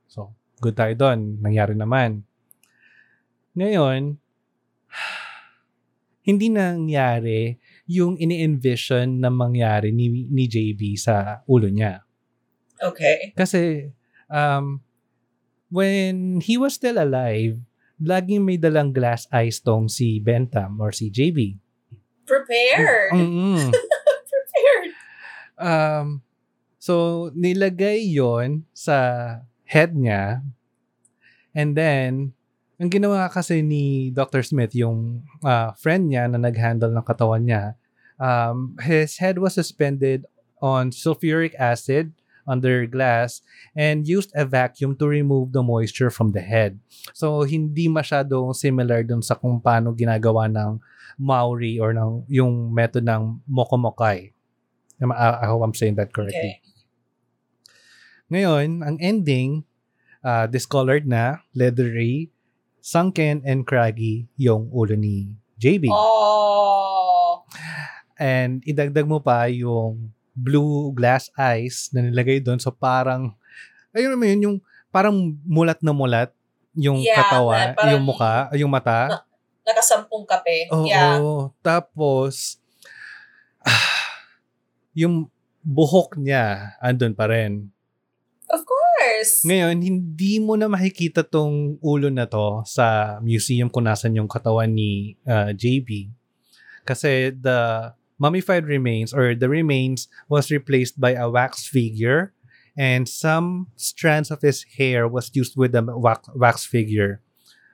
So, good tayo doon. Nangyari naman. Ngayon, [sighs] hindi nangyari yung ini-envision na mangyari ni, ni JB sa ulo niya. Okay. Kasi, um, when he was still alive, laging may dalang glass eyes tong si Bentham or si JB. Prepared. Mm-mm. Um, so, nilagay yon sa head niya. And then, ang ginawa kasi ni Dr. Smith, yung uh, friend niya na nag-handle ng katawan niya, um, his head was suspended on sulfuric acid under glass and used a vacuum to remove the moisture from the head. So, hindi masyadong similar dun sa kung paano ginagawa ng Maori or ng, yung method ng Mokomokai. I hope I'm saying that correctly. Okay. Ngayon, ang ending, uh, discolored na, leathery, sunken and craggy yung ulo ni JB. Oh. And idagdag mo pa yung blue glass eyes na nilagay doon. So parang, ayun naman yun, yung parang mulat na mulat yung Yeah, katawan, na parang- yung muka, yung mata. Nakasampung kape. Oo. yeah. Tapos, yung buhok niya, andun pa rin. Of course. Ngayon, hindi mo na makikita tong ulo na to sa museum kung nasan yung katawan ni uh, JB. Kasi the mummified remains or the remains was replaced by a wax figure and some strands of his hair was used with the wax, wax figure.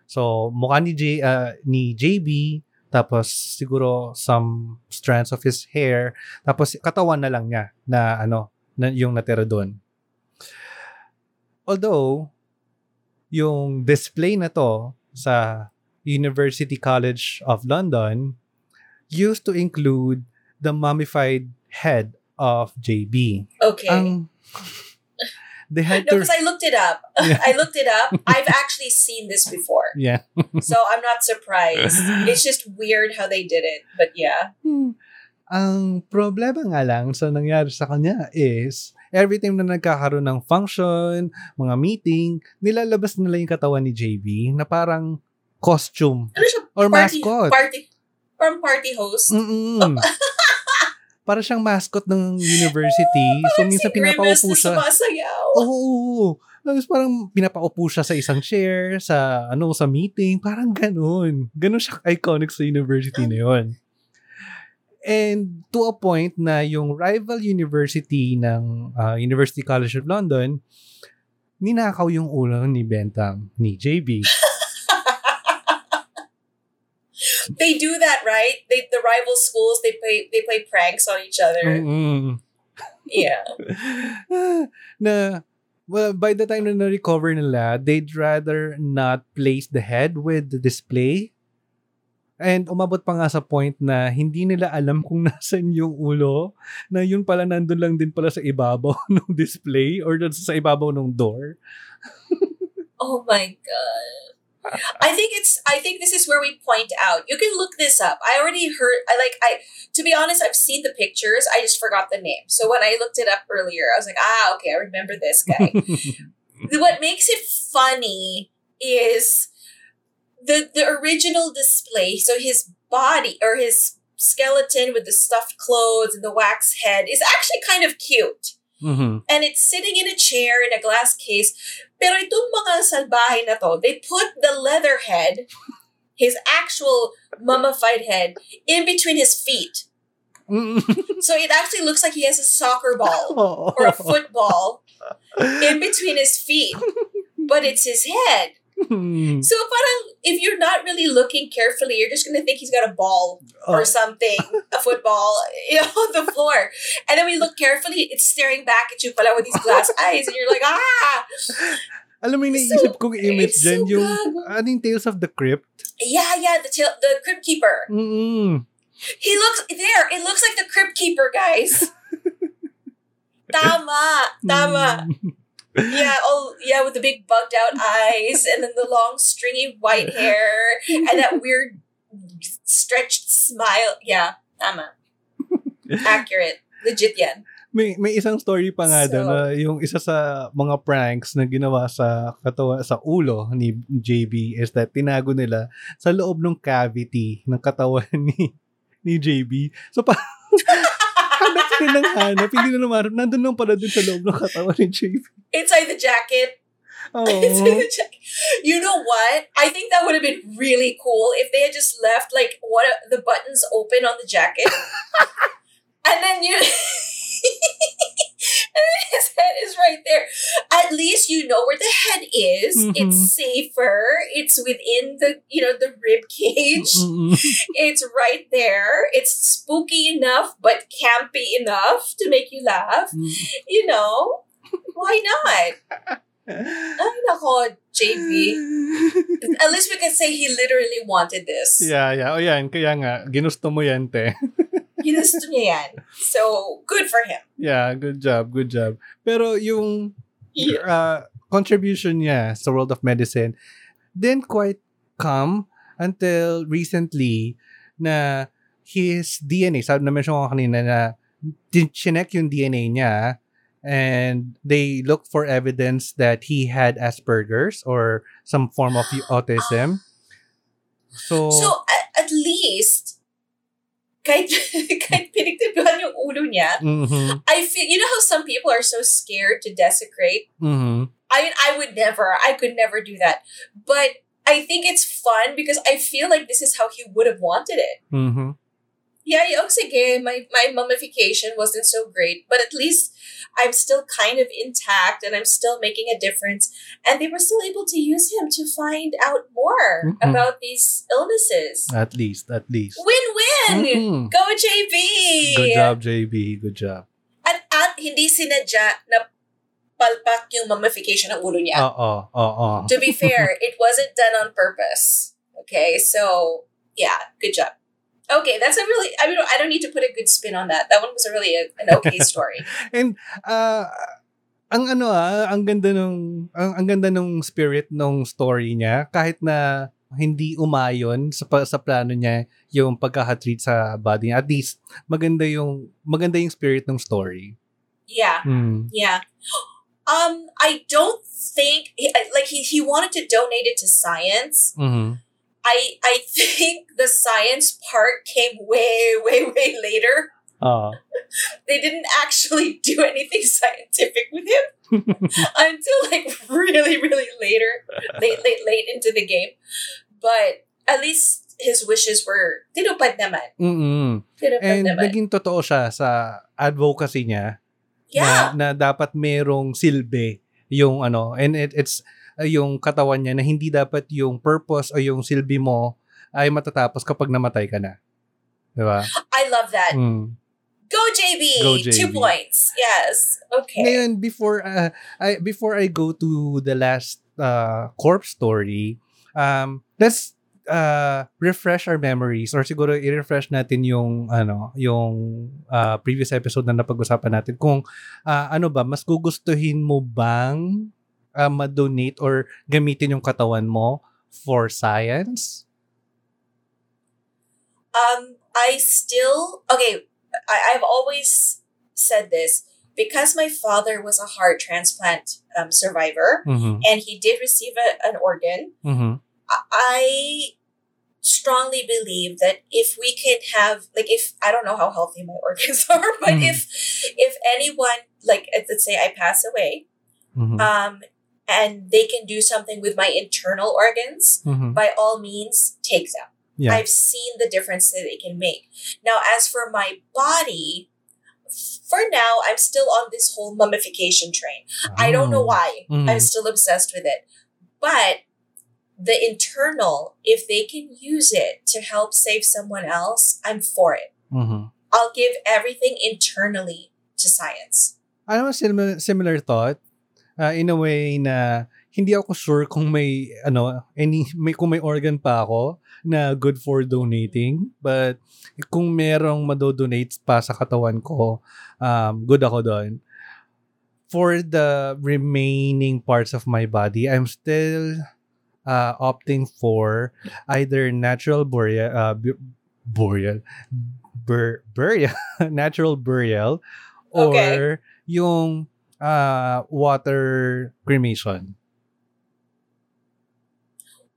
So, mukha ni, J, uh, ni JB, tapos siguro some strands of his hair, tapos katawan na lang niya na ano, na, yung natira doon. Although, yung display na to sa University College of London used to include the mummified head of JB. Okay. Ang they had no, to because I looked it up. [laughs] Yeah. I looked it up. [laughs] I've actually seen this before. yeah. [laughs] So I'm not surprised. It's just weird how they did it. But yeah. Ang problema nga lang sa nangyari sa kanya is every time na nagkakaroon ng function, mga meeting, nilalabas nila yung katawan ni JB na parang costume Ano siya? or party, mascot. Party, from party host. Mm-mm. Para siyang mascot ng university. [laughs] so, minsan si pinapaupo na siya. Oo. oo, oo. Tapos parang pinapaupo siya sa isang chair, sa ano, sa meeting. Parang ganun. Ganun siya iconic sa university na yun. And to a point na yung rival university ng uh, University College of London, ninakaw yung ulo ni Bentham, ni JB. They do that, right? They the rival schools they play they play pranks on each other. Mm-mm. Yeah. [laughs] na well, by the time na na-recover nila, they'd rather not place the head with the display. And umabot pa nga sa point na hindi nila alam kung [laughs] nasan yung ulo, na yun pala nandun lang din pala sa ibabaw [laughs] ng display or sa ibabaw ng door. Oh my god. I think it's I think this is where we point out. You can look this up. I already heard I like I to be honest, I've seen the pictures. I just forgot the name. So when I looked it up earlier, I was like, ah, okay, I remember this guy. [laughs] what makes it funny is the the original display. So his body or his skeleton with the stuffed clothes and the wax head is actually kind of cute. Mhm. And it's sitting in a chair in a glass case. Pero itong mga salbahe na to, they put the leather head, his actual mummified head, in between his feet. Mm. So it actually looks like he has a soccer ball [laughs] Oo. or a football in between his feet. But it's his head. Mm. So parang if you're not really looking carefully, you're just gonna think he's got a ball or Oh. something, a football, [laughs] you know, on the floor. And then we look carefully, it's staring back at you pala with these glass [laughs] eyes, and you're like, ah! Alam mo, yung So, naisip kong image dyan, so yung, gago. ano yung Tales of the Crypt? Yeah, yeah, the tail, the crypt keeper. Mm-mm. He looks there. It looks like the crypt keeper, guys. [laughs] Tama, tama. Mm. Yeah, oh yeah, with the big bugged out eyes and then the long stringy white hair and that weird stretched smile. Yeah, tama. [laughs] Accurate. Legit yan. May may isang story pa nga So- doon na yung isa sa mga pranks na ginawa sa katawa sa ulo ni JB is that tinago nila sa loob ng cavity ng katawan [laughs] ni ni JB. So pa [laughs] hanap sila ng hanap, hindi na naman, nandun lang pala din sa loob ng katawan ni JB. Inside the jacket. Oh. [laughs] Inside the jacket. You know what? I think that would have been really cool if they had just left like of the buttons open on the jacket. [laughs] and then you [laughs] and then his head is right there. At least you know where the head is. Mhm. It's safer. It's within the you know the rib cage. Mm-mm. [laughs] It's right there. It's spooky enough but campy enough to make you laugh. You know, why not? [laughs] Ay, nako, JB. [laughs] At least we can say he literally wanted this. yeah, yeah. O yan, kaya nga, ginusto mo yan, te. Ginusto niya yan. So, good for him. Yeah, good job, good job. Pero yung Yeah. uh, contribution niya sa world of medicine didn't quite come until recently na his DNA, sabi na mention ko kanina na chinek yung DNA niya and they looked for evidence that he had Asperger's or some form of autism. So, So, at, least, kahit, [laughs] kahit pinagtipuan yung ulo niya, mhm, I feel, you know how some people are so scared to desecrate? mhm. I mean, I would never. I could never do that. But I think it's fun because I feel like this is how he would have wanted it. Mhm. Yeah, yung sige, my, my mummification wasn't so great, but at least I'm still kind of intact and I'm still making a difference. And they were still able to use him to find out more Mhm. about these illnesses. At least, at least. Win-win! Mhm. Go JB! Good job, JB. Good job. At, at hindi sinadya na palpak yung mummification ng ulo niya. Oo, oo. To be [laughs] fair, it wasn't done on purpose. Okay, so yeah, good job. Okay, that's a really. I mean, I don't need to put a good spin on that. That one was a really a, an okay [laughs] story. And uh, ang ano ah, ang ganda nung ang, ang ganda nung spirit nung story niya kahit na hindi umayon sa sa plano niya yung pagkaka-treat sa body niya. At least maganda yung maganda yung spirit ng story. yeah, Mm. yeah. Um, I don't think like he he wanted to donate it to science. Mhm. I I [laughs] think the science part came way way way later. Oo. [laughs] They didn't actually do anything scientific with him. [laughs] until like really, really later, late, late, late into the game. But at least his wishes were tinupad naman. Mm-mm. Tinupad And naman. naging totoo siya sa advocacy niya yeah. na, na dapat merong silbi yung ano and it, it's uh, yung katawan niya na hindi dapat yung purpose o yung silbi mo ay matatapos kapag namatay ka na. 'Di ba? I love that. Mm. Go JB. Go, Two JB. points. Yes. Okay. Ngayon before uh, I before I go to the last uh, corpse story, um let's uh, refresh our memories or siguro i-refresh natin yung ano yung uh, previous episode na napag-usapan natin kung uh, ano ba mas gugustuhin mo bang uh, ma-donate or gamitin yung katawan mo for science? Um, I still okay. I, I've always said this because my father was a heart transplant um, survivor, Mhm. and he did receive a, an organ. Mhm. I strongly believe that if we can have like if I don't know how healthy my [laughs] organs are, but Mhm. if if anyone like let's say I pass away, Mhm. um, and they can do something with my internal organs, Mhm. by all means, take them. Yeah. I've seen the difference that it can make. Now, as for my body, for now, I'm still on this whole mummification train. I don't know Oh. why. I'm still obsessed with it. But the internal, if they can use it to help save someone else, I'm for it. Mhm. I'll give everything internally to science. Ano similar, similar thought uh, in a way na hindi ako sure kung may ano any may kung may organ pa ako na good for donating but kung merong madodonate pa sa katawan ko um, good ako doon for the remaining parts of my body I'm still uh, opting for either natural burial uh, bu- burial bur- burial [laughs] natural burial or Okay. yung uh, water cremation?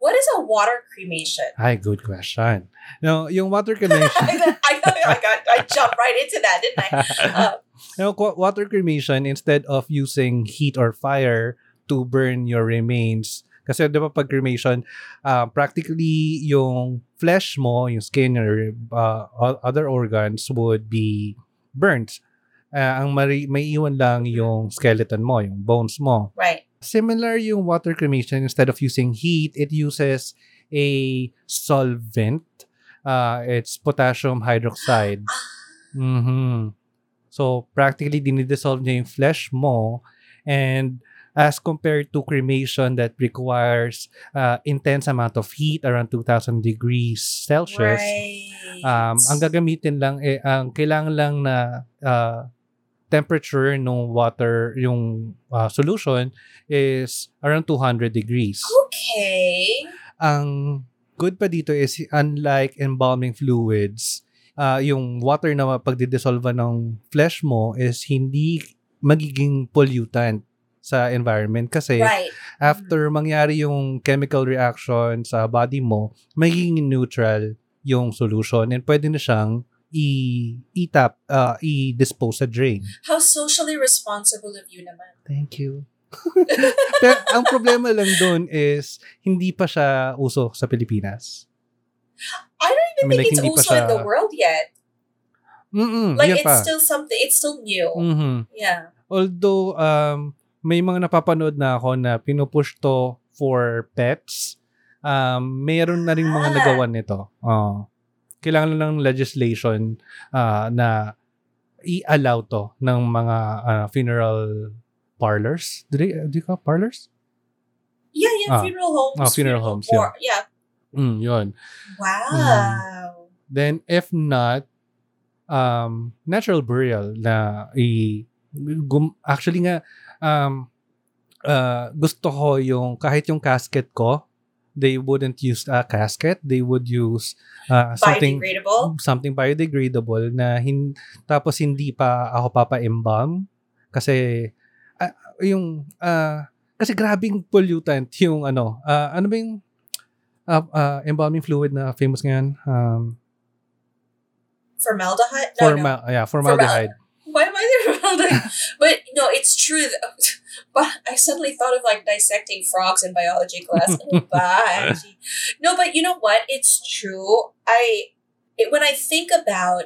What is a water cremation? Ay, good question. No, yung water cremation, [laughs] I, I, I got I jumped right into that, didn't I? [laughs] Uh, no, water cremation, instead of using heat or fire to burn your remains, kasi di ba pag cremation, uh, practically yung flesh mo, yung skin or uh, other organs would be burnt. Uh, ang mari- may iwan lang yung skeleton mo, yung bones mo. right. Similar yung water cremation, instead of using heat, it uses a solvent. Uh, it's potassium hydroxide. [gasps] Mhm. So, practically, dinidissolve niya yung flesh mo. And as compared to cremation that requires uh, intense amount of heat, around 2,000 degrees Celsius, Right. um, ang gagamitin lang, eh, ang kailangan lang na uh, temperature ng water, yung uh, solution is around 200 degrees. Okay. Ang good pa dito is unlike embalming fluids, uh, yung water na pagdidissolve ng flesh mo is hindi magiging pollutant sa environment kasi Right. after mangyari yung chemical reaction sa body mo, magiging neutral yung solution and pwede na siyang i itap uh, i-dispose sa drain. How socially responsible of you naman. Thank you. [laughs] Pero ang problema lang doon is, hindi pa siya uso sa Pilipinas. I don't even I mean, think like, it's pa also in the siya- world yet. Mm-mm, Like it's pa. still something. It's still new. Mhm. Yeah. Although, um, may mga napapanood na ako na pinupush to for pets, um, mayroon na rin mga Ah. nagawa nito. Oh. kailangan lang ng legislation ah, na i-allow to ng mga ah, funeral parlors. Do they, do you call parlors? Yeah, yeah. Ah. funeral homes. Ah, funeral homes, for- yeah. Mm, yun. Wow. Then, if not, um, natural burial na i gum, actually nga um uh, gusto ko yung kahit yung casket ko they wouldn't use a casket they would use uh, something Biodegradable. something biodegradable na hin, tapos hindi pa ako papa-embalm kasi ah, yung ah, kasi grabing pollutant yung ano ah, ano ba yung ah, ah, embalming fluid na famous ngayon um Formaldehyde? No, no. forma- yeah formaldehyde Why am I but no, it's true. that- [laughs] But I suddenly thought of like dissecting frogs in biology class. [laughs] Ano? No, but you know what? It's true. I it, when I think about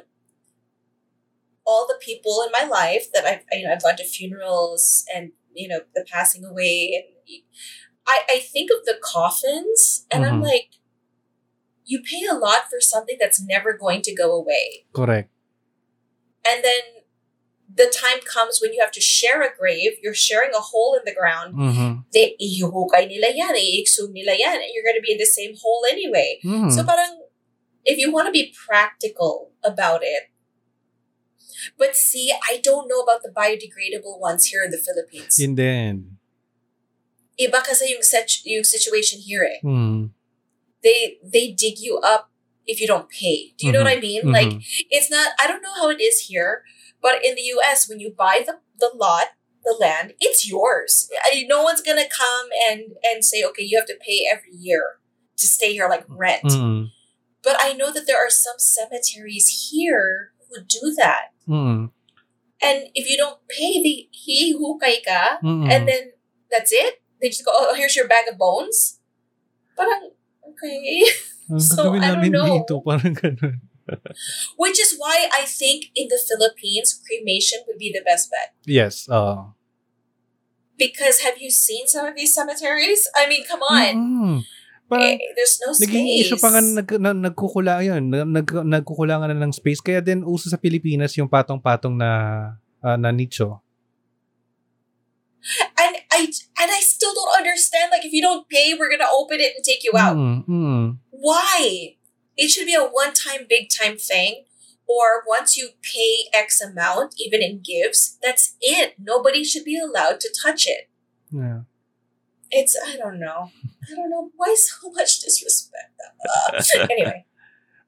all the people in my life that I've you know, I've gone to funerals and you know the passing away and I I think of the coffins and I'm Mhm. like you pay a lot for something that's never going to go away correct and then the time comes when you have to share a grave you're sharing a hole in the ground mhm they ihuhukay nila yan i-exhume nila yan and you're going to be in the same hole anyway Mhm. so parang if you want to be practical about it but see i don't know about the biodegradable ones here in the philippines yun din iba kasi yung, set, yung situation here eh. Mhm. they they dig you up if you don't pay do you know what i mean Mhm. like it's not i don't know how it is here but in the us when you buy the, the lot the land it's yours no one's gonna come and and say okay you have to pay every year to stay here like rent Mhm. but i know that there are some cemeteries here who do that Mhm. and if you don't pay the he who ka Mhm. and then that's it they just go oh here's your bag of bones parang okay [laughs] so, I don't know. dito, parang ganun. [laughs] Which is why I think in the Philippines, cremation would be the best bet. Yes. Uh, Because have you seen some of these cemeteries? I mean, come on. mm Parang, Eh, there's no space. naging issue pa nga na, nag, na, nagkukulang yun. Nag, nagkukulangan na ng space. Kaya din, uso sa Pilipinas yung patong-patong na ah, na nicho. and I and I still don't understand. Like, if you don't pay, we're gonna open it and take you out. Mm, mm. Why? It should be a one-time, big-time thing. Or once you pay X amount, even in gifts, that's it. Nobody should be allowed to touch it. Yeah. It's I don't know. I don't know why so [laughs] much disrespect. Uh, [laughs] anyway.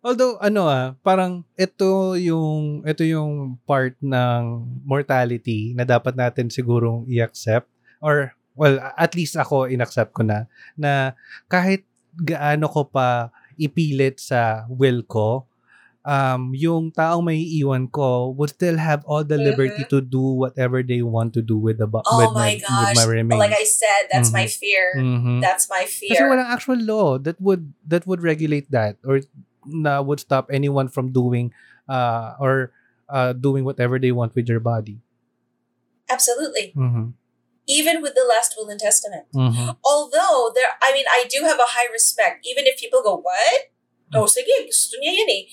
Although ano ah, parang ito yung ito yung part ng mortality na dapat natin sigurong i-accept or well at least ako inaccept ko na na kahit gaano ko pa ipilit sa will ko um yung taong may iwan ko would still have all the liberty to do whatever they want to do with the bu- Oh with my with gosh. my remains. Like I said, that's my fear. Mhm. That's my Kasi fear. walang actual law that would that would regulate that or na would stop anyone from doing uh or uh doing whatever they want with your body. Absolutely. Mhm. Even with the last will and testament. Mhm. Although there I mean I do have a high respect. Even if people go, What? Oh sige, gusto niya yan eh.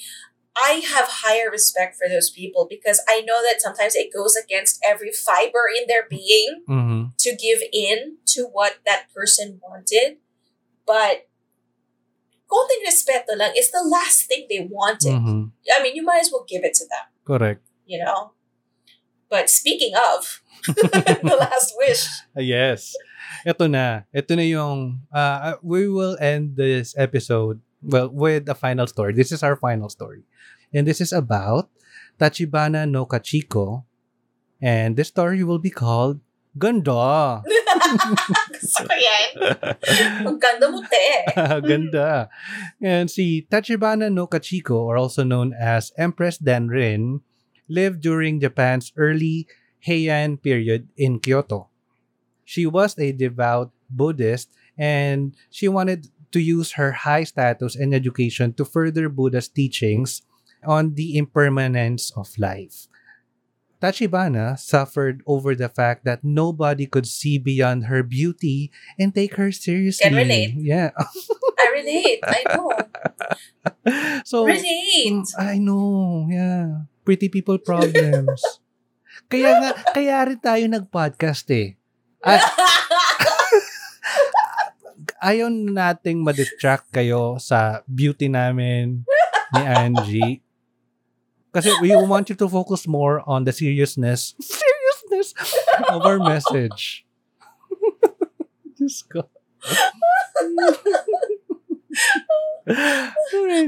I have higher respect for those people because I know that sometimes it goes against every fiber in their being Mhm. to give in to what that person wanted. But konting respeto lang is the last thing they wanted. Mhm. I mean, you might as well give it to them, Correct. you know? But speaking of [laughs] the last wish, Uh, yes. Ito na. Ito na yung uh, we will end this episode well with a final story. This is our final story. And this is about Tachibana no Kachiko. And this story will be called Ganda. gusto ko yan. Ang ganda mo, te. [laughs] Ganda. And si Tachibana no Kachiko, or also known as Empress Danrin, lived during Japan's early Heian period in Kyoto. she was a devout Buddhist and she wanted to use her high status and education to further Buddha's teachings on the impermanence of life. Tachibana suffered over the fact that nobody could see beyond her beauty and take her seriously. Can relate. Yeah. [laughs] I relate. I know. so relate. I know, yeah. Pretty people problems. [laughs] kaya nga, kaya rin tayo nag-podcast eh. Ay, [laughs] ayaw nating ma-distract kayo sa beauty namin ni Angie. Kasi we want you to focus more on the seriousness, [laughs] seriousness of our message. Diyos ko.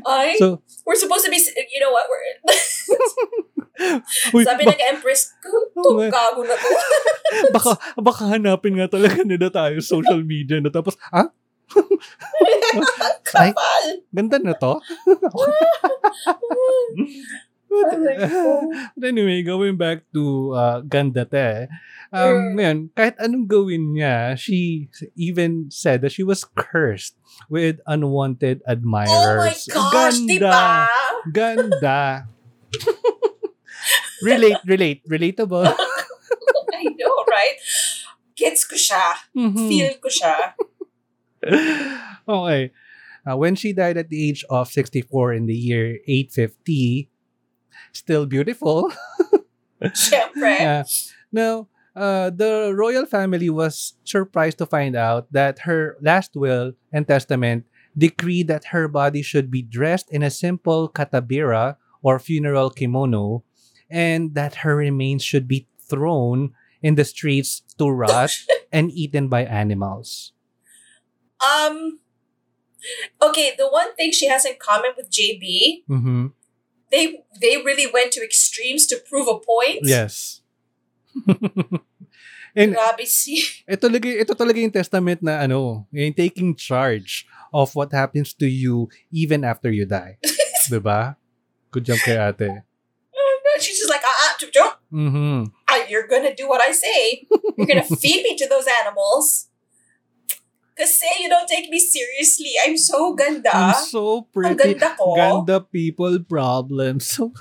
Ay, So, we're supposed to be, you know what, we're, uy, [laughs] sabi ba- ng Empress, Oo to, nga. gago na to. [laughs] baka, baka hanapin nga talaga nila tayo social media na tapos, ah, [laughs] Ay. Kapal. ganda na to? [laughs] But anyway, going back to uh, ganda te, um, ngayon, kahit anong gawin niya, she even said that she was cursed with unwanted admirers. Oh my gosh, di ba? Ganda. [laughs] relate, relate, relatable. [laughs] I know, right? Gets ko siya. Mhm. Feel ko siya. okay. Uh, when she died at the age of 64 in the year 850, still beautiful. [laughs] Siyempre. Yeah. Now, uh, the royal family was surprised to find out that her last will and testament decreed that her body should be dressed in a simple katabira or funeral kimono and that her remains should be thrown in the streets to rot [laughs] and eaten by animals. Um, okay, the one thing she has in common with JB, Mm-hmm. They they really went to extremes to prove a point. Yes. [laughs] and Grabe si... ito talaga, ito talaga yung testament na ano, yung taking charge of what happens to you even after you die. [laughs] ba? Good job kay ate. [laughs] She's just like, ah, ah, chup. Mhm. Ah, you're gonna do what I say. You're gonna feed me to those animals. Kasi you don't take me seriously. I'm so ganda. I'm so Ang pretty. ganda ko. Ganda people problems. So,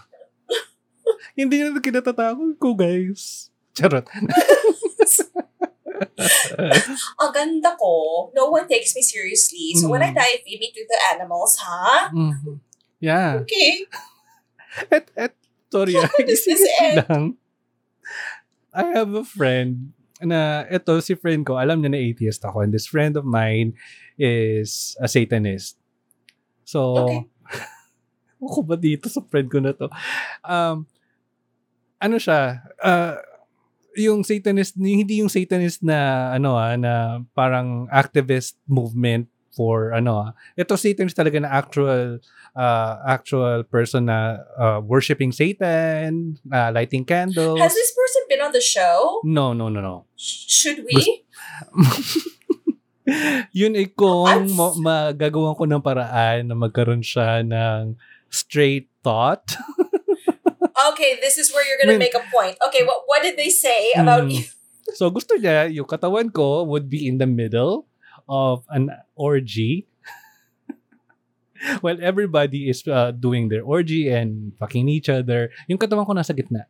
[laughs] hindi na kinatatakot ko, guys. Charot. [laughs] Ang ganda ko. No one takes me seriously. So when I Mm. die, feed me to the animals, ha? Mhm. Yeah. Okay. Et, et, sorry. How ah, does this end? lang. I have a friend na ito si friend ko, alam niya na atheist ako and this friend of mine is a satanist. So, Okay. [laughs] ako ba dito sa friend ko na to? Um, ano siya, uh, yung satanist, hindi yung satanist na, ano ah, na parang activist movement for, ano ah. Ito satanist talaga na actual, uh, actual person na uh, worshiping Satan, uh, lighting candles. Has this person been on the show? No, no, no, no. Sh- Should we? [laughs] Yun ay kung ma- magagawan ko ng paraan na magkaroon siya ng straight thought. [laughs] Okay, this is where you're gonna Min- make a point. Okay, what what did they say about Mm. you? So gusto niya, yung katawan ko would be in the middle of an orgy. [laughs] While everybody is uh, doing their orgy and fucking each other, yung katawan ko nasa gitna.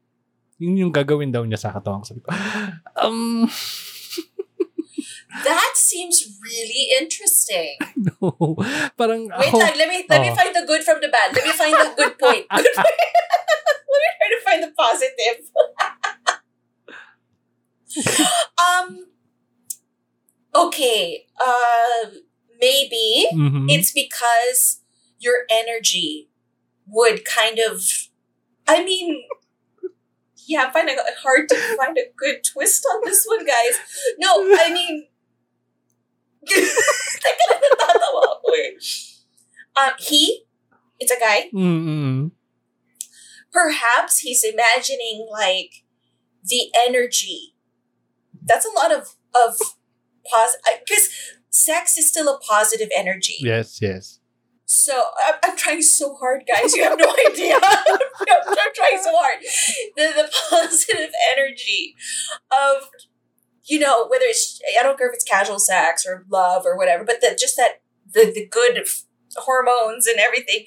Yun yung gagawin daw niya sa katawan ko. Sabi ko, [gasps] um, [laughs] That seems really interesting. no. Parang Wait ako, lang, let me let me Oh. find the good from the bad. Let me find the good point. [laughs] Good point. let me try to find the positive. um okay. Uh maybe Mhm. it's because your energy would kind of I mean yeah, I find it hard to find a good twist on this one, guys. No, I mean Teka lang, natatawa ako. Um, he, it's a guy, Mm-mm. perhaps he's imagining like the energy. That's a lot of of pos because sex is still a positive energy. Yes, yes. So I'm, I'm trying so hard, guys. You have no [laughs] idea. [laughs] I'm, I'm trying so hard. The the positive energy of you know, whether it's I don't care if it's casual sex or love or whatever, but that just that the the good hormones and everything,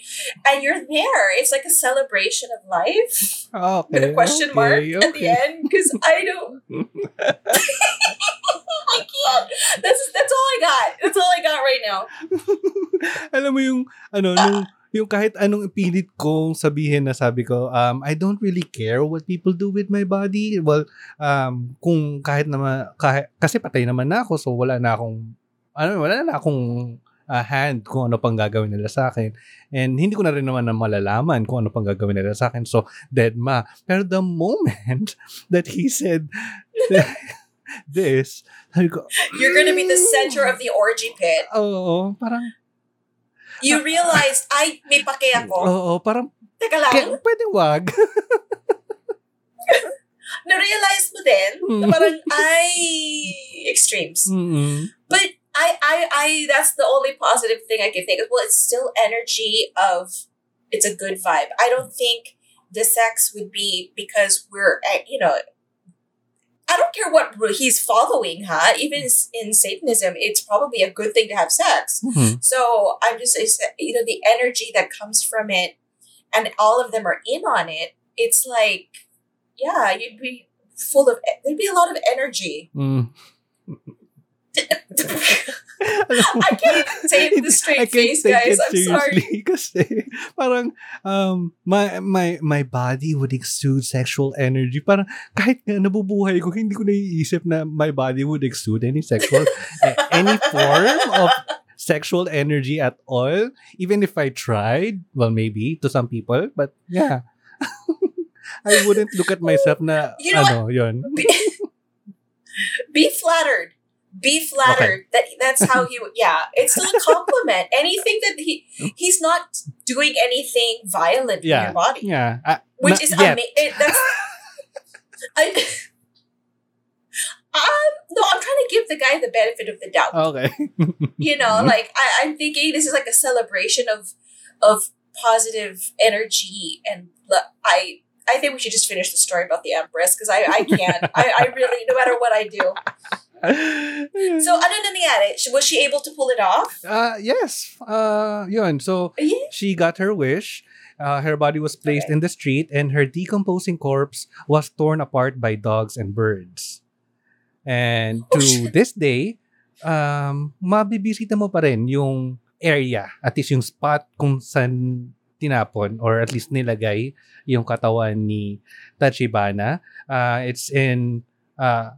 and you're there. It's like a celebration of life Okay. with a question okay, mark at the end because I don't. [laughs] [laughs] I can't. That's that's all I got. That's all I got right now. [laughs] Alam mo yung, ano, nung, yung kahit anong pilit kong sabihin na sabi ko, um, I don't really care what people do with my body. Well, um, kung kahit naman, kahit, kasi patay naman na ako, so wala na akong, ano, wala na akong uh, hand kung ano pang gagawin nila sa akin. And hindi ko na rin naman na malalaman kung ano pang gagawin nila sa akin. So, dead ma. Pero the moment [laughs] that he said [laughs] this, sabi ko, You're gonna be the center of the orgy pit. Oo, parang, You realized, ay, may pake ako. oo, parang, Teka lang, kaya, pwede wag. [laughs] na-realize mo din na Mm. parang, ay, extremes. Mm-mm. But I, I, I, that's the only positive thing I can think of. Well, it's still energy of, it's a good vibe. I don't think the sex would be because we're, eh, you know, I don't care what he's following, huh? Even in Satanism, it's probably a good thing to have sex. Mhm. So I'm just, you know, the energy that comes from it, and all of them are in on it. It's like, yeah, you'd be full of, there'd be a lot of energy. Mm. I can't even say a straight face, guys. I'm sorry. [laughs] kasi parang um my my my body would exude sexual energy. Parang kahit nga nabubuhay ko, hindi ko naiisip na my body would exude any sexual [laughs] any form of sexual energy at all. Even if I tried, well maybe to some people, but yeah. [laughs] I wouldn't look at myself na You know ano, yun. Be, be flattered. Be flattered. That that's how he. Yeah, it's still a [laughs] compliment. Anything that he he's not doing anything violent in your body, Yeah. Uh, which is amazing. That's [laughs] I. [laughs] Um, no, I'm trying to give the guy the benefit of the doubt. Okay. you know like I, i'm thinking this is like a celebration of of positive energy and i i think we should just finish the story about the empress because i i can't I, I really no matter what i do so ano nangyari was she able to pull it off Uh, yes. Uh, yun. So, yeah she got her wish. Uh, her body was placed in the street and her decomposing corpse was torn apart by dogs and birds. And Oh, to shit. this day, um, mabibisita mo pa rin yung area, at least yung spot kung saan tinapon or at least nilagay yung katawan ni Tachibana. Uh, it's in uh,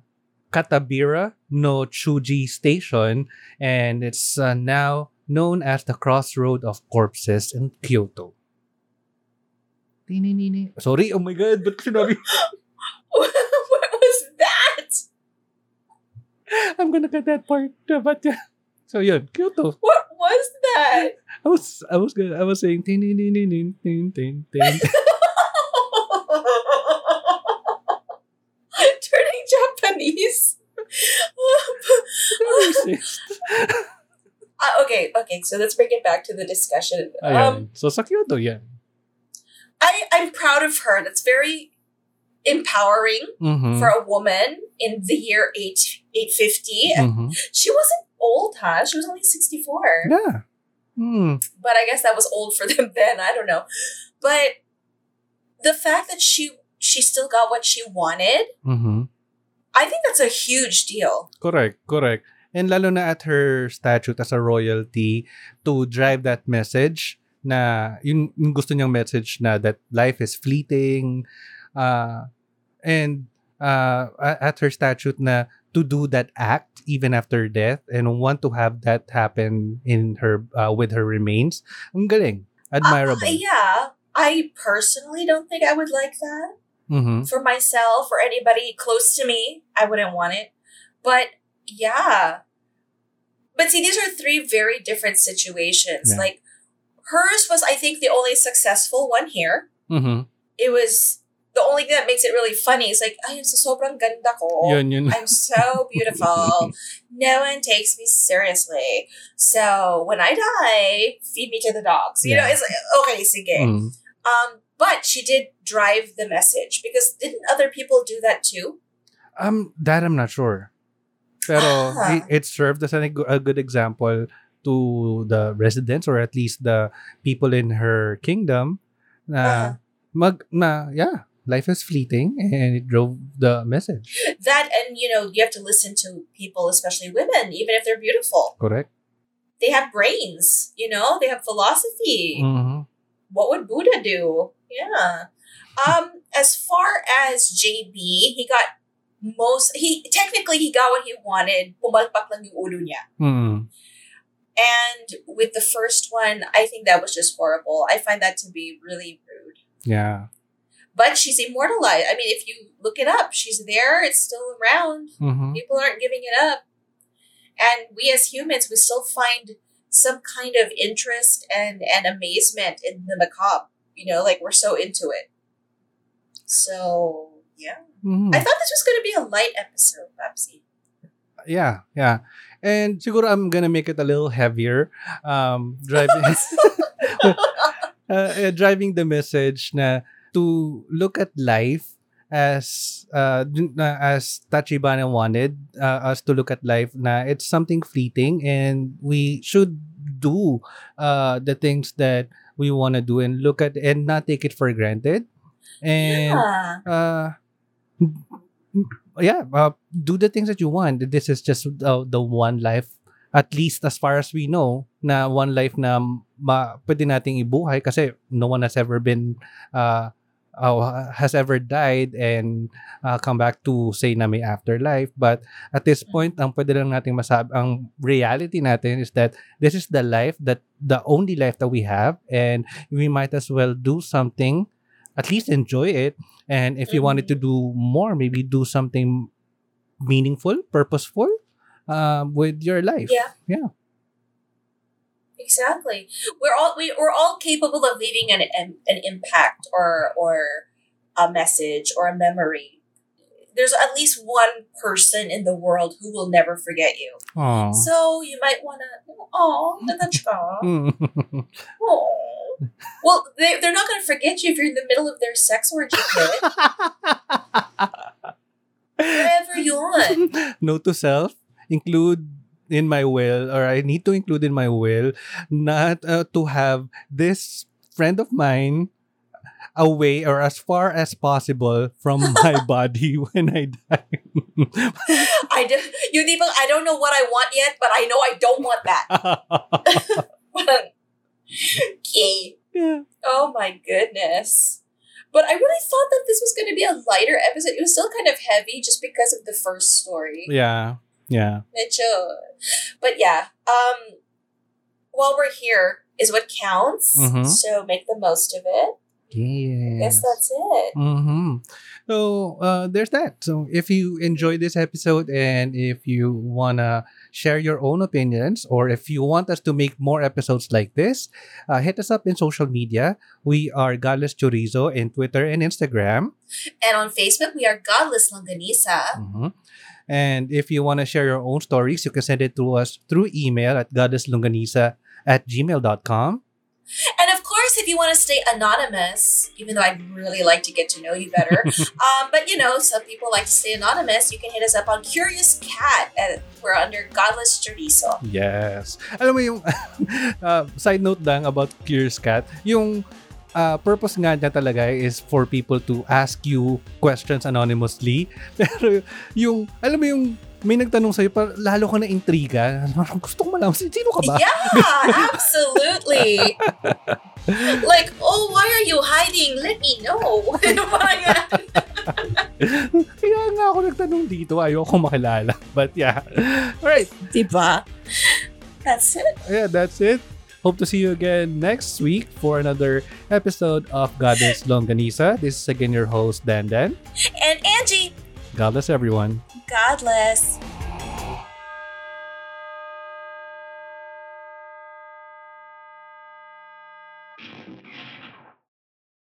Katabira no Tsuji Station and it's uh, now known as the Crossroad of Corpses in Kyoto. Tininini. Sorry, oh my god, ba't sinabi? [laughs] what was that I'm gonna cut that part. But yeah. So yun, Kyoto. what was that I was I was good. I was saying tinininin tin tin tin. turning [laughs] [laughs] Uh, okay okay so let's bring it back to the discussion um Ayan. So sa Kyoto yan. I, I'm proud of her. That's very empowering Mhm. for a woman in the year 8, 850. Mhm. She wasn't old, huh? She was only 64. Yeah. Hmm. But I guess that was old for [laughs] them then. I don't know. But the fact that she she still got what she wanted, Mhm. I think that's a huge deal. Correct, correct. And lalo na at her statute as a royalty to drive that message na yung, yung gusto niyang message na that life is fleeting uh, and uh, at her statute na to do that act even after death and want to have that happen in her uh, with her remains. Ang galing. Admirable. Uh, yeah. I personally don't think I would like that. Mhm. for myself or anybody close to me, I wouldn't want it. But yeah. But see, these are three very different situations. Yeah. Like hers was, I think, the only successful one here. Mhm. It was the only thing that makes it really funny is like, ay, sa sobrang ganda ko. Yun, yun. I'm so beautiful. [laughs] no one takes me seriously. So when I die, feed me to the dogs. You know, it's like, okay, sige. Mm. Um, but she did drive the message because didn't other people do that too? Um, that I'm not sure. Pero Ah. it, it served as a, a good example to the residents or at least the people in her kingdom na Uh-huh. mag na yeah, life is fleeting and it drove the message. That and you know, you have to listen to people, especially women, even if they're beautiful. Correct? They have brains, you know, they have philosophy. Mhm. What would Buddha do? Yeah. Um, as far as JB, he got most he technically he got what he wanted. Pumalpak lang yung ulo niya. Mm. And with the first one, I think that was just horrible. I find that to be really rude. Yeah. But she's immortalized. I mean, if you look it up, she's there, it's still around. Mhm. People aren't giving it up. And we as humans, we still find some kind of interest and, and amazement in the macabre. You know, like we're so into it. So, yeah. Mhm. I thought this was going to be a light episode, Babsy. Yeah, yeah. And siguro I'm gonna make it a little heavier. Um, driving, [laughs] [laughs] uh, uh, driving the message na to look at life as uh, as Tachibana wanted uh, us to look at life na it's something fleeting and we should do uh, the things that we want to do and look at and not take it for granted and yeah. uh yeah uh, do the things that you want. This is just uh, the one life at least as far as we know na one life na ma, pwede nating ibuhay kasi no one has ever been uh, uh, has ever died and uh, come back to say na may afterlife. But at this point ang pwede lang nating masabi ang reality natin is that this is the life that the only life that we have and we might as well do something at least enjoy it and if you wanted to do more maybe do something meaningful purposeful um, with your life Yeah. yeah Exactly. We're all we, we're all capable of leaving an, an an impact or or a message or a memory. There's at least one person in the world who will never forget you. Aw. So you might want to, oh. Well, they, they're not going to forget you if you're in the middle of their sex orgy kid. Whatever you want. [laughs] Note to self, include in my will, or I need to include in my will, not uh, to have this friend of mine away or as far as possible from [laughs] my body when I die. [laughs] I do, yung tipong, I don't know what I want yet, but I know I don't want that. okay. Yeah. Oh my goodness. But I really thought that this was going to be a lighter episode. It was still kind of heavy just because of the first story. Yeah. Yeah. Medyo. But yeah, um, while we're here is what counts. Mhm. So make the most of it. Yeah. Yes. Guess that's it. Mm-hmm. So uh, there's that. So if you enjoyed this episode and if you wanna share your own opinions or if you want us to make more episodes like this, uh, hit us up in social media. We are Godless Chorizo in Twitter and Instagram. And on Facebook, we are Godless Longganisa. Mhm. And if you want to share your own stories, you can send it to us through email at godlesslongganisa at gmail.com. And of course, if you want to stay anonymous, even though I'd really like to get to know you better, [laughs] um, but you know, some people like to stay anonymous, you can hit us up on Curious Cat. At, we're under Godless Chorizo. Yes. Alam mo yung uh, [laughs] side note lang about Curious Cat, yung uh, purpose nga niya talaga is for people to ask you questions anonymously. [laughs] Pero yung, alam mo yung may nagtanong sa'yo, par, lalo ka na intriga. Gusto ko malaman, sino ka ba? Yeah, absolutely. [laughs] like, oh, why are you hiding? Let me know. [laughs] Kaya nga ako nagtanong dito, ayoko makilala. But yeah. Alright. diba? That's it. Yeah, that's it. Hope to see you again next week for another episode of Goddess Longanisa. This is again your host, Dan Dan. And Angie, Godless, everyone. Godless.